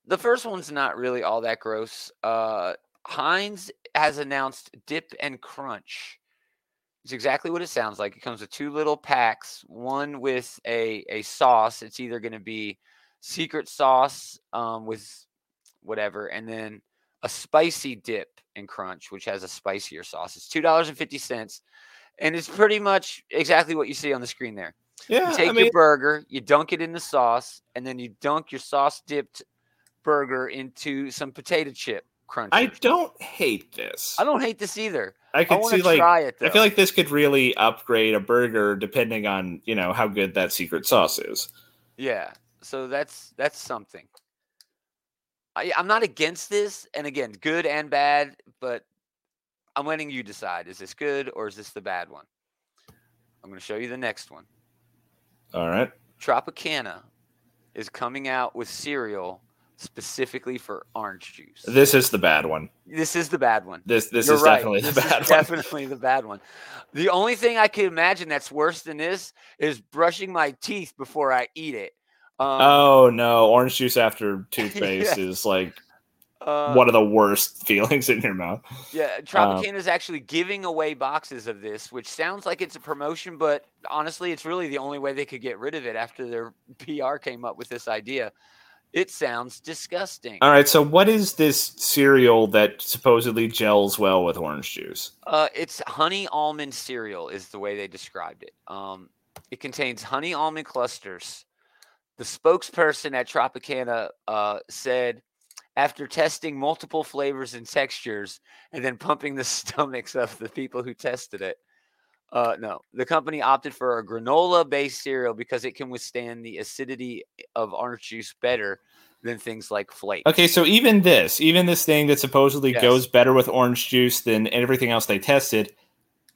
S1: The first one's not really all that gross. Uh Heinz has announced Dip and Crunch. It's exactly what it sounds like. It comes with two little packs, one with a a sauce. It's either going to be secret sauce um, with whatever, and then a spicy dip and crunch, which has a spicier sauce. It's two dollars and fifty cents, and it's pretty much exactly what you see on the screen there.
S2: Yeah,
S1: You take
S2: I mean,
S1: your burger, you dunk it in the sauce, and then you dunk your sauce dipped burger into some potato chip crunch.
S2: I don't hate this.
S1: I don't hate this either.
S2: I
S1: I
S2: could
S1: want
S2: see like. I feel like this could really upgrade a burger depending on you know how good that secret sauce is.
S1: Yeah. So that's that's something. I, I'm not against this, and again, good and bad, but I'm letting you decide: is this good or is this the bad one? I'm going to show you the next one.
S2: All right.
S1: Tropicana is coming out with cereal specifically for orange juice.
S2: This is the bad one.
S1: This is the bad one.
S2: This this
S1: You're
S2: is
S1: right.
S2: definitely the
S1: This is
S2: bad one.
S1: Definitely the bad one. The only thing I can imagine that's worse than this is brushing my teeth before I eat it. Um,
S2: Oh no, orange juice after toothpaste is like
S1: uh,
S2: one of the worst feelings in your mouth.
S1: Yeah, Tropicana is actually giving away boxes of this, which sounds like it's a promotion, but honestly, it's really the only way they could get rid of it after their PR came up with this idea. It sounds disgusting.
S2: All right, so what is this cereal that supposedly gels well with orange juice?
S1: Uh, it's honey almond cereal, is the way they described it. Um, it contains honey almond clusters. The spokesperson at Tropicana uh, said, after testing multiple flavors and textures and then pumping the stomachs of the people who tested it, uh, no, the company opted for a granola based cereal because it can withstand the acidity of orange juice better than things like flake.
S2: Okay, so even this, even this thing that supposedly
S1: Yes.
S2: goes better with orange juice than everything else they tested,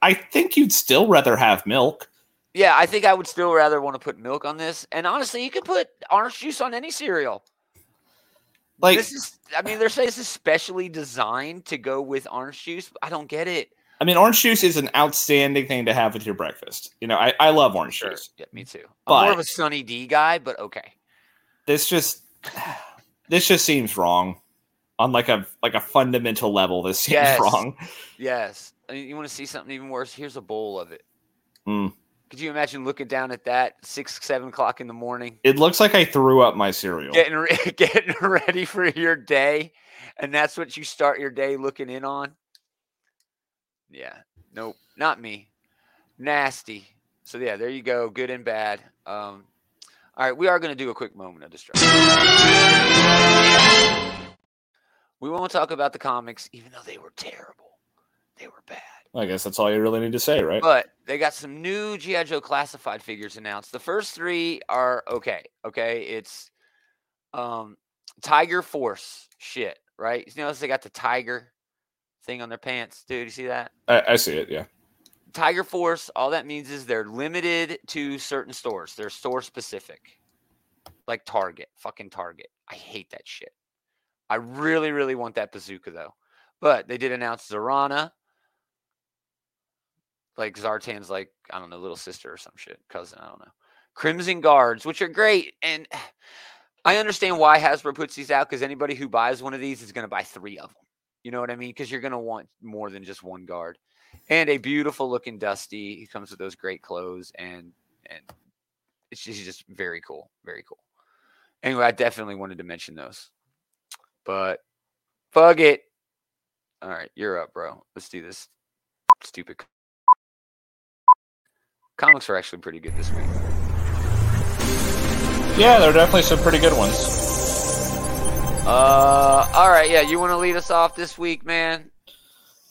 S2: I think you'd still rather have milk.
S1: Yeah, I think I would still rather want to put milk on this. And honestly, you could put orange juice on any cereal.
S2: Like
S1: this is, I mean, they're saying this is specially designed to go with orange juice. I don't get it.
S2: I mean, orange juice is an outstanding thing to have with your breakfast. You know, I, I love orange juice.
S1: Yeah, me too. I'm more of a Sunny D guy, but okay.
S2: This just this just seems wrong on like a like a fundamental level. This seems
S1: Yes.
S2: wrong.
S1: Yes. I mean, you want to see something even worse? Here's a bowl of it.
S2: Mm.
S1: Could you imagine looking down at that six, seven o'clock in the morning,
S2: It looks like I threw up my cereal.
S1: getting re- getting ready for your day, and that's what you start your day looking in on? Yeah. Nope. Not me. Nasty. So yeah, there you go. Good and bad. Um, all right, we are going to do a quick moment of distraction. We won't talk about the comics, even though they were terrible. They were bad.
S2: I guess that's all you really need to say, right?
S1: But they got some new GI Joe classified figures announced. The first three are okay. Okay, it's um Tiger Force shit, right? You notice they got the tiger thing on their pants, dude. You see that?
S2: I, I see it. Yeah.
S1: Tiger Force. All that means is they're limited to certain stores. They're store specific, like Target. Fucking Target. I hate that shit. I really, really want that bazooka though. But they did announce Zarana. Like Zartan's like, I don't know, little sister or some shit, cousin, I don't know. Crimson Guards, which are great. And I understand why Hasbro puts these out because anybody who buys one of these is going to buy three of them. You know what I mean? Because you're gonna want more than just one guard. And a beautiful looking Dusty. He comes with those great clothes and and it's just, he's just very cool. Very cool. Anyway, I definitely wanted to mention those. But fuck it. All right, you're up, bro. Let's do this. Stupid. Comics are actually pretty good this week.
S2: Yeah, there are definitely some pretty good ones.
S1: Uh, all right, yeah. You want to lead us off this week, man?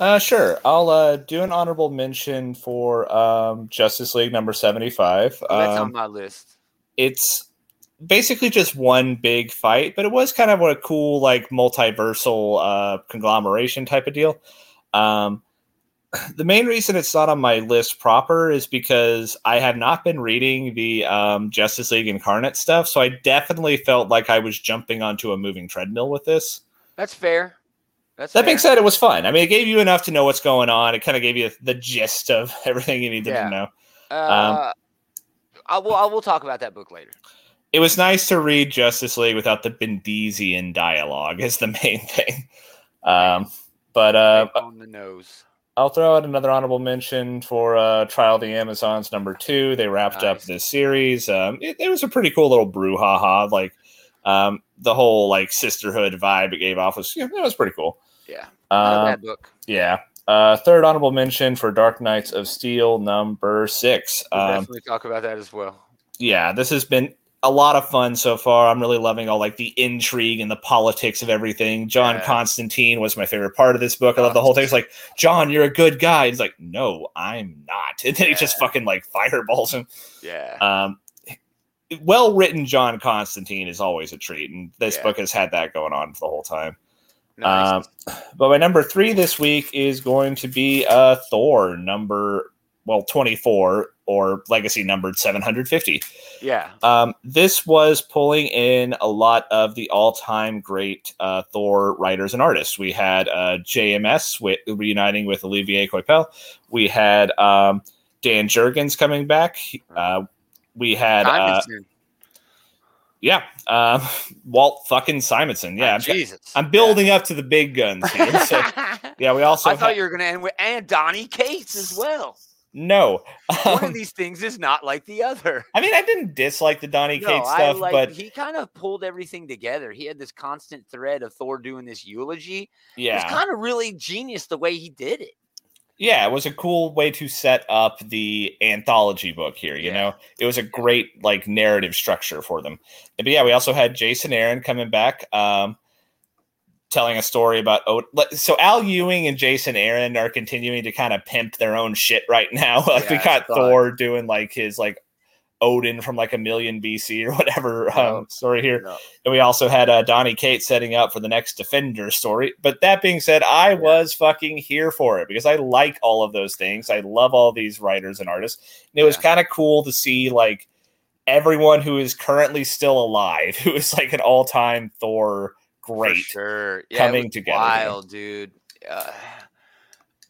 S2: Uh, sure. I'll uh, do an honorable mention for um, Justice League number 75.
S1: Oh, that's
S2: Um,
S1: on my list.
S2: it's basically just one big fight, but it was kind of a cool, like, multiversal uh, conglomeration type of deal. Um, the main reason it's not on my list proper is because I have not been reading the um, Justice League Incarnate stuff, so I definitely felt like I was jumping onto a moving treadmill with this.
S1: That's fair. That's
S2: That
S1: fair.
S2: being said, it was fun. I mean, it gave you enough to know what's going on. It kind of gave you the gist of everything you needed
S1: Yeah.
S2: to know.
S1: Uh, I will. I will talk about that book later.
S2: It was nice to read Justice League without the Bendezian dialogue is the main thing. Um, but uh,
S1: Right on the nose.
S2: I'll throw out another honorable mention for uh, Trial of the Amazons number two. They wrapped up this series. Um, it, it was a pretty cool little brouhaha. Like um, the whole like sisterhood vibe it gave off was yeah, that was pretty cool.
S1: Yeah,
S2: Um,
S1: bad book.
S2: yeah. Uh, third honorable mention for Dark Knights of Steel number six.
S1: We'll
S2: Um,
S1: definitely talk about that as well.
S2: yeah, this has been a lot of fun so far. I'm really loving all like the intrigue and the politics of everything. John
S1: Yeah.
S2: Constantine was my favorite part of this book. I love the whole thing. It's like, John, you're a good guy. He's like, no, I'm not. And then he just fucking like fireballs him.
S1: Yeah,
S2: Um, well written John Constantine is always a treat, and this
S1: Yeah.
S2: book has had that going on for the whole time.
S1: nice.
S2: Um, but my number three this week is going to be uh, Thor number well 24 or legacy numbered 750.
S1: yeah,
S2: Um, this was pulling in a lot of the all-time great uh, Thor writers and artists. We had uh, JMS with, reuniting with Olivier Coipel. We had um, Dan Jurgens coming back. Uh, we had uh, yeah, um, Walt fucking Simonson. Yeah, I'm,
S1: Jesus.
S2: I'm building up to the big guns here. So yeah, we also
S1: I thought
S2: had-
S1: you were going to end with and Donny Cates as well.
S2: No.
S1: One
S2: Um,
S1: of these things is not like the other.
S2: I mean, I didn't dislike the Donny
S1: No,
S2: Cates stuff,
S1: like
S2: but
S1: he kind of pulled everything together. He had this constant thread of Thor doing this eulogy.
S2: yeah,
S1: It's kind of really genius the way he did it.
S2: yeah, it was a cool way to set up the anthology book here. You
S1: Yeah.
S2: know, it was a great like narrative structure for them. But yeah, we also had Jason Aaron coming back, um, telling a story about like, so Al Ewing and Jason Aaron are continuing to kind of pimp their own shit right now. like we got. Thor doing like his like Odin from like a million BC or whatever um, story here.
S1: No.
S2: And we also had uh, Donnie Kate setting up for the next Defender story. But that being said, I was fucking here for it because I like all of those things. I love all these writers and artists. And it was kind of cool to see like everyone who is currently still alive, who is like an all time Thor
S1: For
S2: great,
S1: sure. Yeah, it
S2: coming together.
S1: Wild, dude. Uh,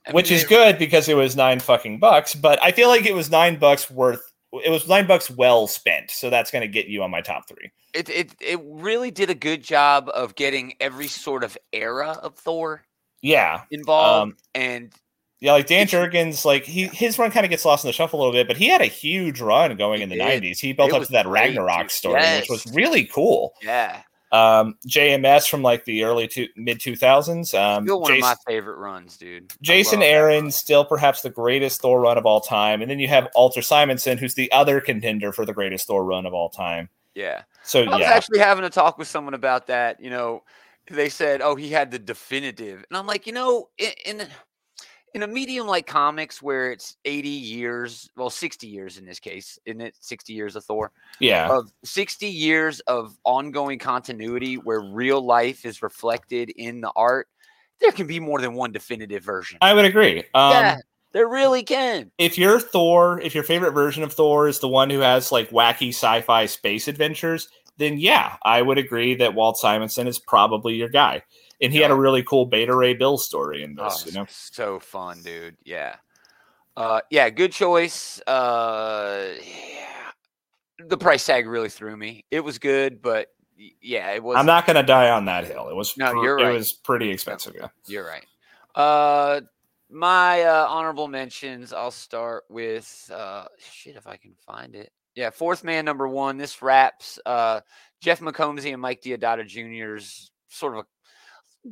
S1: I
S2: which
S1: mean,
S2: is
S1: it-
S2: good because it was nine fucking bucks. But I feel like it was nine bucks worth. It was nine bucks well spent. So that's going to get you on my top three.
S1: It, it it really did a good job of getting every sort of era of Thor
S2: Yeah.
S1: involved,
S2: Um,
S1: and
S2: Yeah, like Dan Jurgens, like he his run kind of gets lost in the shuffle a little bit, but he had a huge run going
S1: He
S2: in the
S1: did.
S2: nineties. He built
S1: It
S2: up to that Ragnarok
S1: dude.
S2: story, which was really cool.
S1: yeah,
S2: Um, JMS from like the early to mid two thousands. Um,
S1: still one
S2: Jason,
S1: of my favorite runs, dude.
S2: Jason Aaron, still perhaps the greatest Thor run of all time, and then you have Walter Simonson, who's the other contender for the greatest Thor run of all time.
S1: Yeah,
S2: So
S1: I was
S2: yeah,
S1: actually having a talk with someone about that. You know, they said, "Oh, he had the definitive," and I'm like, you know, in in, in a medium like comics where it's 80 years, well, 60 years in this case, isn't it? 60 years of Thor.
S2: yeah,
S1: of 60 years of ongoing continuity where real life is reflected in the art, there can be more than one definitive version.
S2: I would agree. Um,
S1: yeah, there really can.
S2: if your Thor, if your favorite version of Thor is the one who has like wacky sci-fi space adventures, then yeah, I would agree that Walt Simonson is probably your guy. And he had a really cool Beta Ray Bill story in
S1: Oh,
S2: this, you know.
S1: so fun, dude. Yeah. Uh, yeah, good choice. Uh, yeah. The price tag really threw me. It was good, but yeah, it was.
S2: I'm not going to die on that hill. It was
S1: No,
S2: pr-
S1: you're right.
S2: it was pretty expensive. Yeah.
S1: You're right. Uh, my uh, honorable mentions. I'll start with uh, shit if I can find it. Yeah, fourth man number one. This wraps uh, Jeff McComsey and Mike Deodato Jr.'s sort of a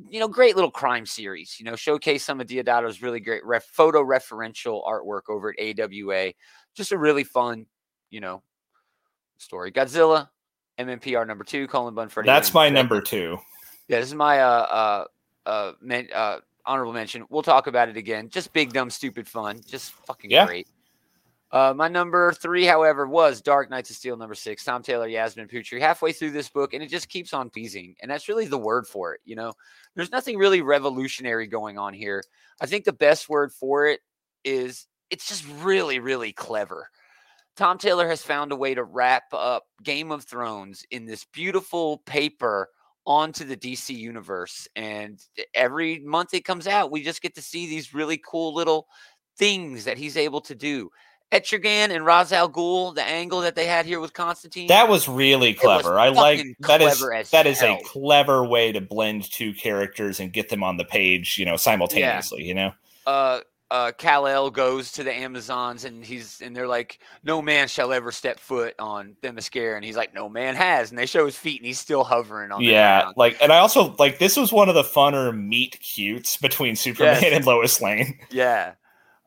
S1: you know great little crime series. You know, showcase some of Deodato's really great ref- photo referential artwork over at AWA. Just a really fun, you know, story. Godzilla, MMPR number two. Cullen Freddie.
S2: That's my number two.
S1: Yeah, this is my uh uh uh, men, uh honorable mention. We'll talk about it again. Just big dumb stupid fun. Just fucking
S2: Yeah.
S1: great. Uh, my number three, however, was Dark Knights of Steel number six. Tom Taylor, Yasmine Putri. Halfway through this book, and it just keeps on teasing, and that's really the word for it. You know, there's nothing really revolutionary going on here. I think the best word for it is it's just really, really clever. Tom Taylor has found a way to wrap up Game of Thrones in this beautiful paper onto the DC universe. And every month it comes out, we just get to see these really cool little things that he's able to do. Etrigan and Ra's al Ghul, the angle that they had here with Constantine.
S2: That was really
S1: was
S2: clever. I like that is that is a clever way to blend two characters and get them on the page, you know, simultaneously. You know,
S1: uh uh Kal-El goes to the Amazons and he's and they're like, No man shall ever step foot on Themyscira. And he's like, No man has. And they show his feet and he's still hovering on
S2: yeah. Like, and I also like this was one of the funner meet cutes between Superman
S1: Yes.
S2: and Lois Lane.
S1: Yeah.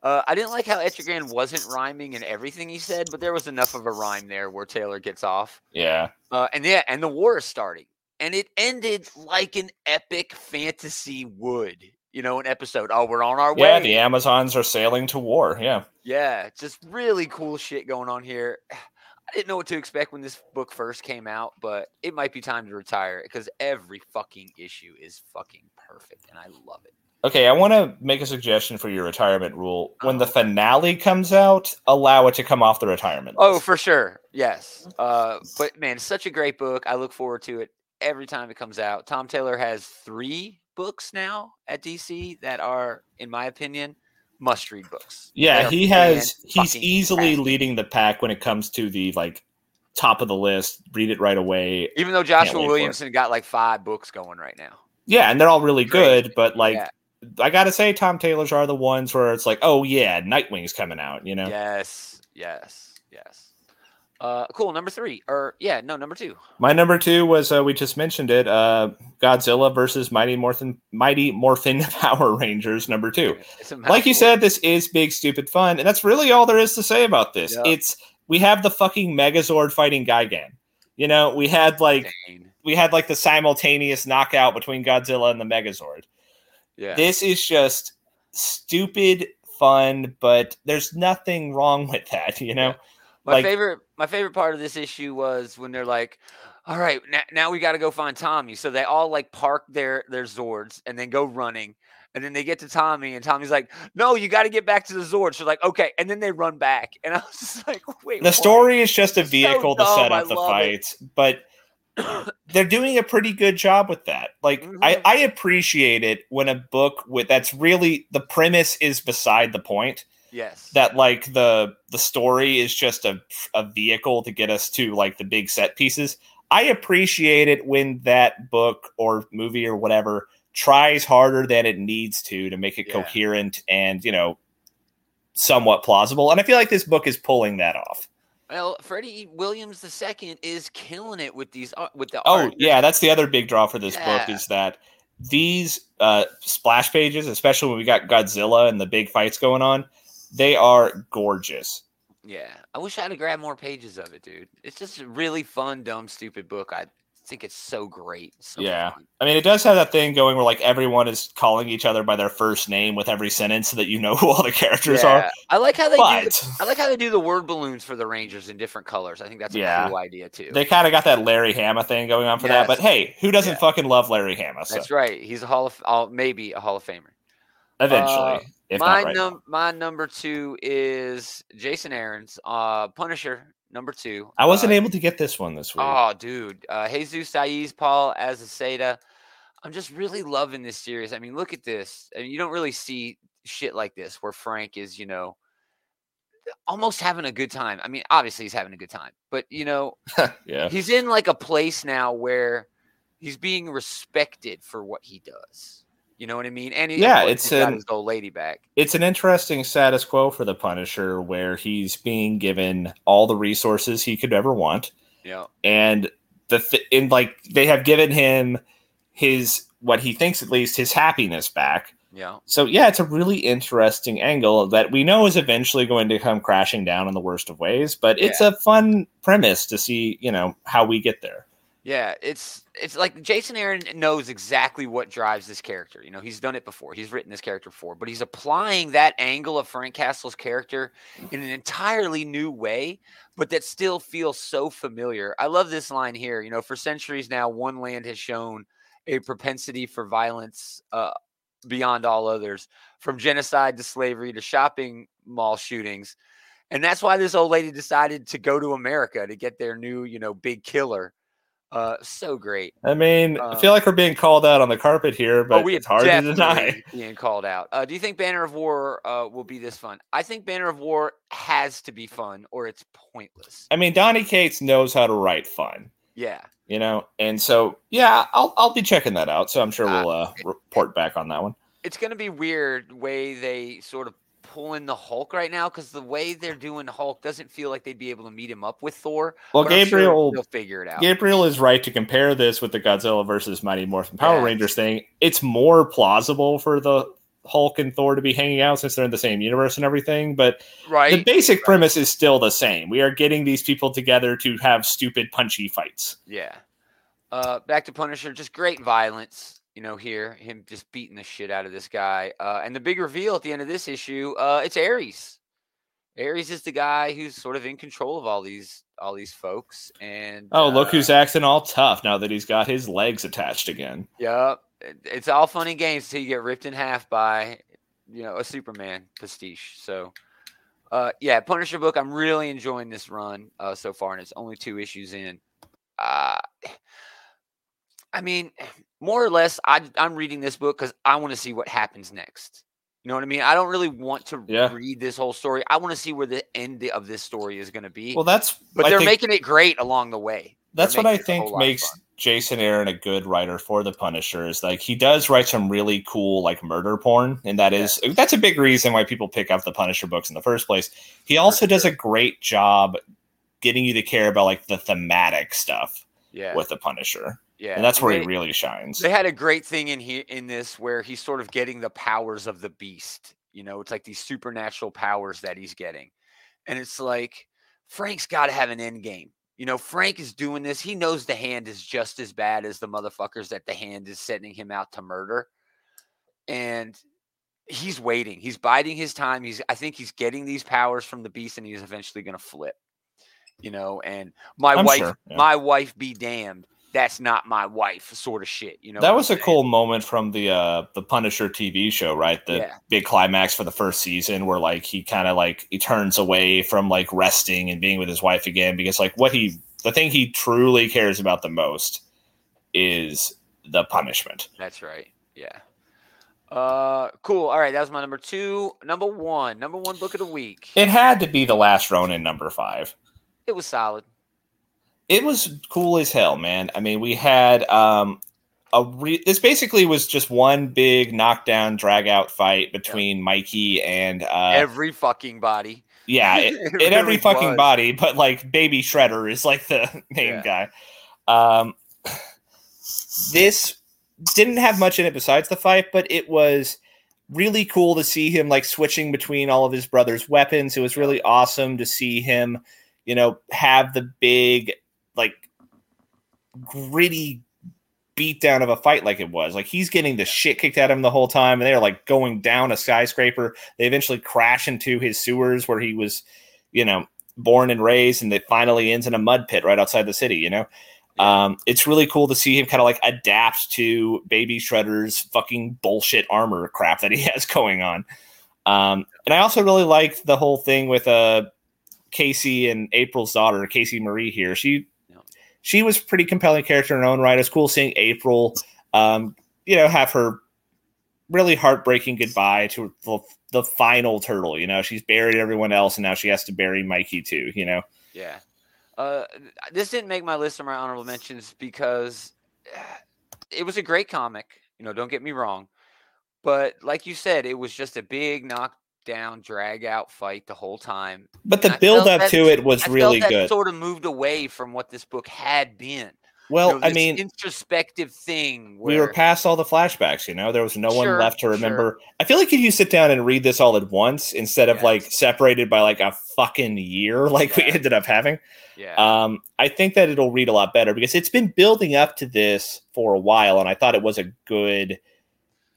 S1: Uh, I didn't like how Etrigan wasn't rhyming in everything he said, but there was enough of a rhyme there where Taylor gets off.
S2: Yeah,
S1: Uh, and yeah, and the war is starting, and it ended like an epic fantasy would. You know, an episode. Oh, we're on our way.
S2: yeah. The Amazons are sailing to war. Yeah,
S1: Yeah, just really cool shit going on here. I didn't know what to expect when this book first came out, but it might be time to retire because every fucking issue is fucking perfect, and I love it.
S2: Okay, I want to make a suggestion for your retirement rule. When the
S1: Oh.
S2: finale comes out, allow it to come off the retirement.
S1: Oh, for sure. Yes. Uh, but man, such a great book. I look forward to it every time it comes out. Tom Taylor has three books now at DC that are, in my opinion, must read books.
S2: Yeah, he has. He's
S1: fan-fucking-tastic.
S2: easily leading the pack when it comes to the like top of the list. Read it right away.
S1: Even though Joshua. Williamson got like five books going right now.
S2: Yeah, and they're all really
S1: Great.
S2: good, but like
S1: Yeah.
S2: I gotta say, Tom Taylor's are the ones where it's like, oh yeah, Nightwing's coming out. You know,
S1: Yes, yes, yes. Uh, cool. Number three, or yeah, no, number two.
S2: my number two was uh, we just mentioned it, uh, Godzilla versus Mighty Morphin Mighty Morphin Power Rangers number two. Like you said, this is big stupid fun, and that's really all there is to say about this.
S1: Yeah.
S2: It's we have the fucking Megazord fighting Gigan. You know, we had like
S1: Dane.
S2: we had like the simultaneous knockout between Godzilla and the Megazord.
S1: Yeah,
S2: This is just stupid fun, but there's nothing wrong with that. You know,
S1: Yeah. My
S2: like-
S1: favorite, my favorite part of this issue was when they're like, "All right, now, now we got to go find Tommy." So they all like park their their Zords and then go running, and then they get to Tommy, and Tommy's like, "No, you got to get back to the Zords." So like, okay, and then they run back, and I was just like, "Wait,
S2: the
S1: what?"
S2: story is just a
S1: So
S2: vehicle to
S1: dumb,
S2: set
S1: I
S2: up the
S1: love it.
S2: fights, but they're doing a pretty good job with that. Like I,
S1: Mhm.
S2: I appreciate it when a book with that's really the premise is beside the point.
S1: Yes,
S2: That like the the story is just a a vehicle to get us to like the big set pieces. I appreciate it when that book or movie or whatever tries harder than it needs to to make it
S1: Yeah.
S2: coherent and you know somewhat plausible. And I feel like this book is pulling that off.
S1: Well, Freddie Williams II is killing it with these ar- with the
S2: Oh
S1: art.
S2: yeah, that's the other big draw for this book is that these uh, splash pages, especially when we got Godzilla and the big fights going on, they are gorgeous.
S1: Yeah, I wish I had to grab more pages of it, dude. It's just a really fun, dumb, stupid book. I think it's so great. so
S2: Yeah.
S1: fun.
S2: I mean, it does have that thing going where like everyone is calling each other by their first name with every sentence so that you know who all the characters
S1: Yeah,
S2: are.
S1: I like how they do. The, I like how they do the word balloons for the Rangers in different colors. I think that's a
S2: Yeah.
S1: cool idea too.
S2: they kind of got that Larry Hama thing going on for that. But hey, who doesn't
S1: Yeah.
S2: fucking love Larry Hama? So
S1: that's right. He's a hall of, uh, maybe a Hall of Famer.
S2: eventually,
S1: Uh,
S2: if
S1: my
S2: right
S1: num
S2: now.
S1: my number two is Jason Aaron's uh, Punisher number two.
S2: I wasn't
S1: uh,
S2: able to get this one this week.
S1: Oh, dude. Uh, Jesus Saiz, Paul as a Azaceta. I'm just really loving this series. I mean, look at this. I mean, you don't really see shit like this where Frank is, you know, almost having a good time. I mean, obviously he's having a good time, but you know,
S2: yeah.
S1: he's in like a place now where he's being respected for what he does. You know what I mean? And he,
S2: Yeah, it's an-
S1: his old lady back.
S2: It's an interesting status quo for the Punisher where he's being given all the resources he could ever want.
S1: Yeah,
S2: and the th- in like they have given him his what he thinks at least his happiness back.
S1: yeah,
S2: So yeah, it's a really interesting angle that we know is eventually going to come crashing down in the worst of ways, but it's a fun premise to see, you know, how we get there.
S1: yeah. It's it's like Jason Aaron knows exactly what drives this character. You know, he's done it before. He's written this character before, but he's applying that angle of Frank Castle's character in an entirely new way, but that still feels so familiar. I love this line here. You know, for centuries now, one land has shown a propensity for violence uh, beyond all others, from genocide to slavery to shopping mall shootings. And that's why this old lady decided to go to America to get their new, you know, big killer. Uh, so great.
S2: I mean,
S1: Uh,
S2: I feel like we're being called out on the carpet here, but
S1: oh, we
S2: it's hard to deny.
S1: being called out. Uh, do you think Banner of War uh, will be this fun? I think Banner of War has to be fun, or it's pointless.
S2: I mean, Donny Cates knows how to write fun,
S1: Yeah,
S2: you know, and so yeah, I'll I'll be checking that out. So I'm sure
S1: Uh,
S2: we'll uh, report back on that one.
S1: it's gonna be weird way they sort of pull in the Hulk right now because the way they're doing Hulk doesn't feel like they'd be able to meet him up with Thor.
S2: Well,
S1: but I'm sure
S2: Gabriel
S1: figure it out.
S2: Gabriel is right to compare this with the Godzilla versus Mighty Morphin Power. Rangers thing. It's more plausible for the Hulk and Thor to be hanging out since they're in the same universe and everything, but
S1: right?
S2: the basic
S1: right.
S2: premise is still the same. We are getting these people together to have stupid punchy fights.
S1: Yeah. Uh, back to Punisher, just great violence. You know, here him just beating the shit out of this guy. Uh, and the big reveal at the end of this issue, uh, it's Ares. Ares is the guy who's sort of in control of all these all these folks. And
S2: Oh, look
S1: uh,
S2: who's acting all tough now that he's got his legs attached again.
S1: Yep. It's all funny games until you get ripped in half by, you know, a Superman pastiche. So, uh, yeah, Punisher book. I'm really enjoying this run uh, so far, and it's only two issues in. Uh, I mean, more or less, I, I'm reading this book because I want to see what happens next. You know what I mean? I don't really want to
S2: Yeah.
S1: read this whole story. I want to see where the end of this story is going to be.
S2: Well, that's
S1: but
S2: I
S1: they're
S2: think-
S1: making it great along the way.
S2: that's what I
S1: making it a
S2: think
S1: whole lot of
S2: makes. Jason Aaron a good writer for the Punisher is like he does write some really cool like murder porn, and that is that's a big reason why people pick up the Punisher books in the first place. He also does a great job getting you to care about like the thematic stuff
S1: Yeah,
S2: with the Punisher,
S1: yeah,
S2: and that's where
S1: They-
S2: he really shines.
S1: They had a great thing in here in this where he's sort of getting the powers of the beast. You know, it's like these supernatural powers that he's getting. And it's like Frank's got to have an end game. You know, Frank is doing this. He knows the hand is just as bad as the motherfuckers that the hand is sending him out to murder. And he's waiting. He's biding his time. He's I think he's getting these powers from the beast and he's eventually going to flip. You know, and my
S2: I'm
S1: wife
S2: sure, yeah.
S1: my wife be damned. That's not my wife sort of shit, you know.
S2: that was a cool moment from the uh the Punisher TV show, right? The
S1: Yeah.
S2: big climax for the first season where like he kind of like he turns away from like resting and being with his wife again because like what he the thing he truly cares about the most is the punishment.
S1: That's right. Yeah. Uh, cool. All right, that was my number two. Number one, number one book of the week.
S2: It had to be the last Ronin number 5.
S1: It was solid.
S2: it was cool as hell, man. I mean, we had um a re- this basically was just one big knockdown drag out fight between Mikey and uh
S1: every fucking body.
S2: yeah, it,
S1: It
S2: in every fucking
S1: was.
S2: body, but like Baby Shredder is like the main
S1: Yeah.
S2: guy. Um this didn't have much in it besides the fight, but it was really cool to see him like switching between all of his brother's weapons. It was really awesome to see him, you know, have the big like gritty beatdown of a fight like it was. Like he's getting the shit kicked out of him the whole time, and they're like going down a skyscraper. They eventually crash into his sewers where he was, you know, born and raised, and it finally ends in a mud pit right outside the city. You know, um, it's really cool to see him kind of like adapt to Baby Shredder's fucking bullshit armor crap that he has going on. Um, and I also really liked the whole thing with uh Casey and April's daughter, Casey Marie here. She she was a pretty compelling character in her own right. It's cool seeing April um, you know, have her really heartbreaking goodbye to the, the final turtle. You know, she's buried everyone else, and now she has to bury Mikey too. You know.
S1: Yeah. Uh, this didn't make my list of my honorable mentions because it was a great comic. You know, don't get me wrong, but like you said, it was just a big knockdown, drag out fight the whole time.
S2: But the build up to it was
S1: I
S2: really
S1: that
S2: good.
S1: Sort of moved away from what this book had been.
S2: Well,
S1: You know,
S2: I mean,
S1: introspective thing. Where,
S2: we were past all the flashbacks. You know, there was no one left to remember. I feel like if you sit down and read this all at once instead of
S1: Yes.
S2: like separated by like a fucking year, like we ended up having,
S1: yeah,
S2: um, I think that it'll read a lot better because it's been building up to this for a while, and I thought it was a good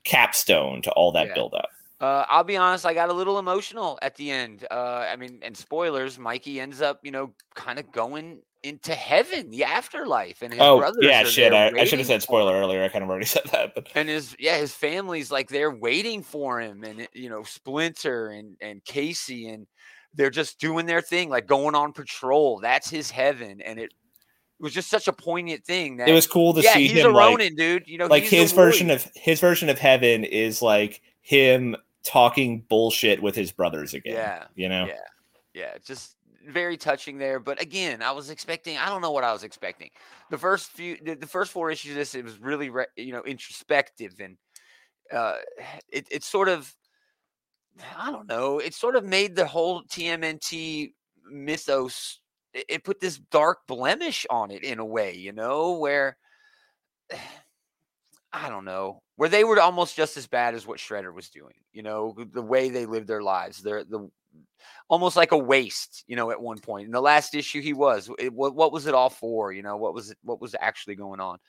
S2: capstone to all that
S1: Yeah.
S2: build up.
S1: Uh, I'll be honest, I got a little emotional at the end. Uh, I mean, and spoilers, Mikey ends up, you know, kind of going into heaven, the afterlife, and his
S2: Oh
S1: brothers
S2: yeah, shit! I, I should have said spoiler earlier. I kind of already said that, but
S1: And his yeah, his family's like they're waiting for him, and you know, Splinter and and Casey, and they're just doing their thing, like going on patrol. That's his heaven, and it, it was just such a poignant thing that
S2: it was cool to
S1: yeah,
S2: see
S1: he's
S2: him
S1: a
S2: like
S1: Ronin, dude. You know,
S2: like his version of his version of heaven is like him talking bullshit with his brothers again.
S1: Yeah,
S2: you know.
S1: Yeah. yeah, just very touching there. But again, I was expecting. I don't know what I was expecting. The first few, the, first four issues, this it was really, re, you know, introspective and uh, it it sort of, I don't know, it sort of made the whole TMNT mythos. It, it put this dark blemish on it in a way, you know, where. I don't know, where they were almost just as bad as what Shredder was doing. You know, the way they lived their lives. They're the almost like a waste. You know, at one point in the last issue, he was. It, what, what was it all for? You know, what was it? What was actually going on?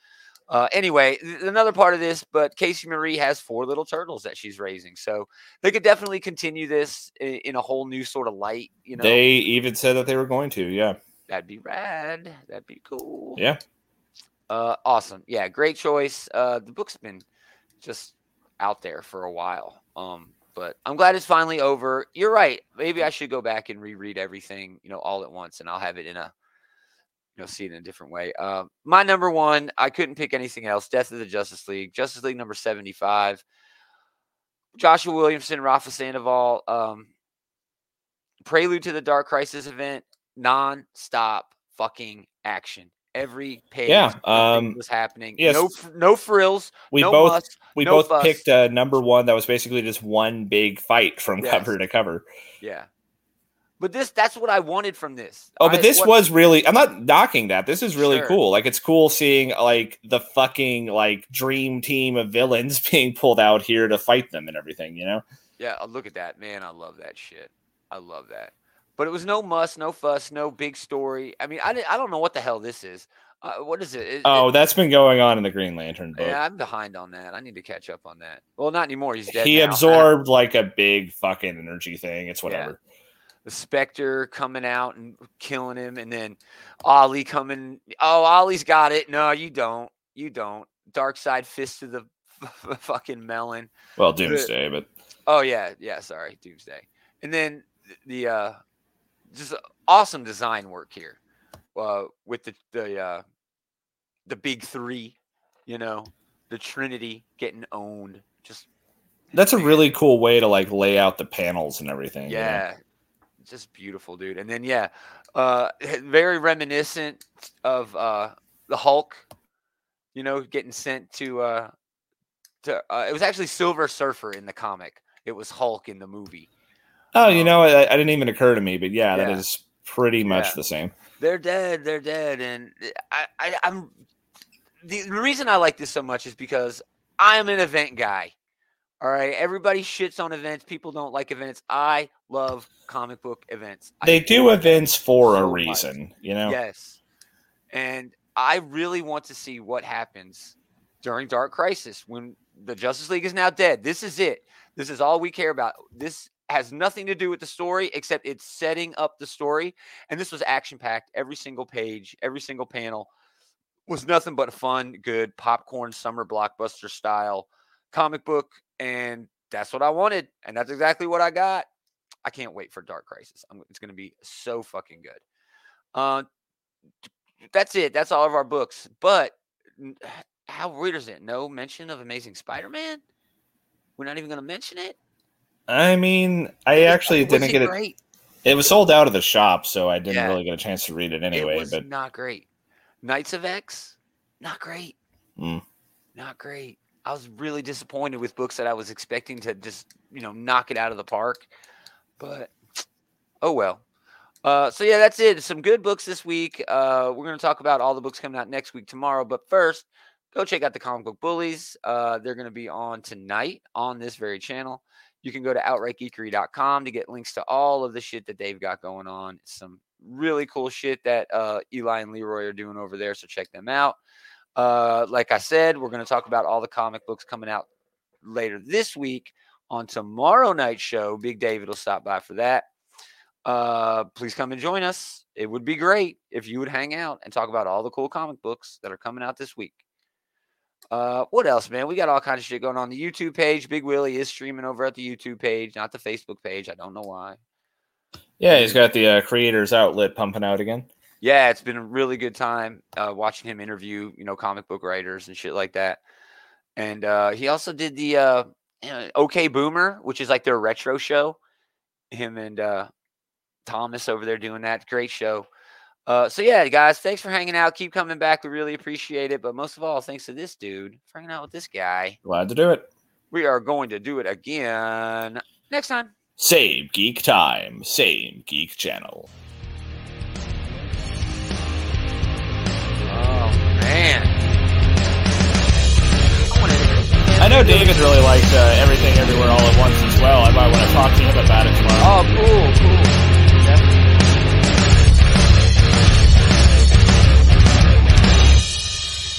S1: Uh, anyway, th- another part of this, but Casey Marie has four little turtles that she's raising, so they could definitely continue this in, in a whole new sort of light. You know,
S2: They even said that they were going to. Yeah.
S1: that'd be rad. That'd be cool.
S2: Yeah.
S1: Uh, awesome. Yeah, great choice. Uh, the book's been just out there for a while. Um, but I'm glad it's finally over. You're right. Maybe I should go back and reread everything, you know, all at once, and I'll have it in a, you know, see it in a different way. Uh, my number one, I couldn't pick anything else. Death of the Justice League, Justice League number 75. Joshua Williamson, Rafa Sandoval, um, prelude to the Dark Crisis event, non-stop fucking action. Every page,
S2: Yeah, um,
S1: was happening.
S2: yes.
S1: No, no frills.
S2: We
S1: no
S2: both
S1: muss.
S2: we
S1: no
S2: both
S1: fuss.
S2: picked uh, number one that was basically just one big fight from
S1: Yes.
S2: cover to cover.
S1: Yeah, but this—that's what I wanted from this.
S2: Oh, but
S1: I-
S2: this
S1: what-
S2: was really I'm not knocking that. This is really
S1: Sure.
S2: cool. Like it's cool seeing like the fucking like dream team of villains being pulled out here to fight them and everything, you know?
S1: Yeah, uh, look at that, man. I love that shit. I love that. But it was no muss, no fuss, no big story. I mean, I, I don't know what the hell this is. Uh, what is it? It-
S2: Oh,
S1: it-
S2: that's been going on in the Green Lantern book.
S1: yeah, I'm behind on that. I need to catch up on that. Well, not anymore. He's dead.
S2: he
S1: now.
S2: absorbed like a big fucking energy thing. It's whatever.
S1: the Spectre coming out and killing him, and then Ollie coming. Oh, Ollie's got it. No, you don't. You don't. Darkseid fist to the fucking melon.
S2: Well, Doomsday, but
S1: Oh yeah, yeah. Sorry, Doomsday. And then the uh, just awesome design work here uh, with the the uh, the big three. You know, the Trinity getting owned. Just
S2: that's a really cool way to like lay out the panels and everything. you know?
S1: yeah, just beautiful, dude. And then yeah, uh, very reminiscent of uh, the Hulk. You know, getting sent to uh, to uh, it was actually Silver Surfer in the comic. It was Hulk in the movie.
S2: Oh, you
S1: Um,
S2: know, it, it didn't even occur to me, but yeah, that
S1: Yeah.
S2: is pretty much
S1: Yeah.
S2: the same.
S1: they're dead they're dead and i, I i'm the, reason i like this so much is because i'm an event guy all right everybody shits on events people don't like events i love comic book events I
S2: They do
S1: enjoy
S2: events for a
S1: so much.
S2: reason, you know.
S1: yes and i really want to see what happens during dark crisis when the justice league is now dead this is it this is all we care about this has nothing to do with the story except it's setting up the story and this was action packed every single page every single panel was nothing but a fun good popcorn summer blockbuster style comic book and that's what i wanted and that's exactly what i got. I can't wait for dark crisis. I'm, it's going to be so fucking good. Uh, that's it. That's all of our books but how weird is it no mention of amazing spider-man? We're not even going to mention it.
S2: I mean, I actually didn't
S1: it
S2: get it.
S1: great?
S2: It was sold out of the shop, so I didn't
S1: Yeah.
S2: really get a chance to read it anyway.
S1: it was
S2: But
S1: not great. Knights of X, not great.
S2: Mm.
S1: Not great. I was really disappointed with books that I was expecting to just, you know, knock it out of the park. But oh well. Uh, so yeah, that's it. Some good books this week. Uh, we're going to talk about all the books coming out next week tomorrow. But first, go check out the comic book bullies. Uh, they're going to be on tonight on this very channel. You can go to outrightgeekery.com to get links to all of the shit that they've got going on. Some really cool shit that uh, Eli and Leroy are doing over there. So check them out. Uh, like I said, we're going to talk about all the comic books coming out later this week on tomorrow night's show. Big David will stop by for that. Uh, please come and join us. It would be great if you would hang out and talk about all the cool comic books that are coming out this week. Uh, what else, man? We got all kinds of shit going on the YouTube page. Big Willie is streaming over at the YouTube page, not the Facebook page. I don't know why.
S2: yeah, he's got the uh, creators outlet pumping out again.
S1: Yeah, it's been a really good time uh, watching him interview, you know, comic book writers and shit like that. And uh, he also did the uh, OK Boomer, which is like their retro show. Him and uh, Thomas over there doing that. Great show. Uh, so yeah, guys, thanks for hanging out. Keep coming back. We really appreciate it. But most of all, thanks to this dude for hanging out with this guy.
S2: Glad to do it.
S1: We are going to do it again next time.
S2: Same geek time, same geek channel.
S1: Oh man.
S2: I know David really liked uh, everything everywhere all at once as well. I might want to talk to him about it tomorrow.
S1: Oh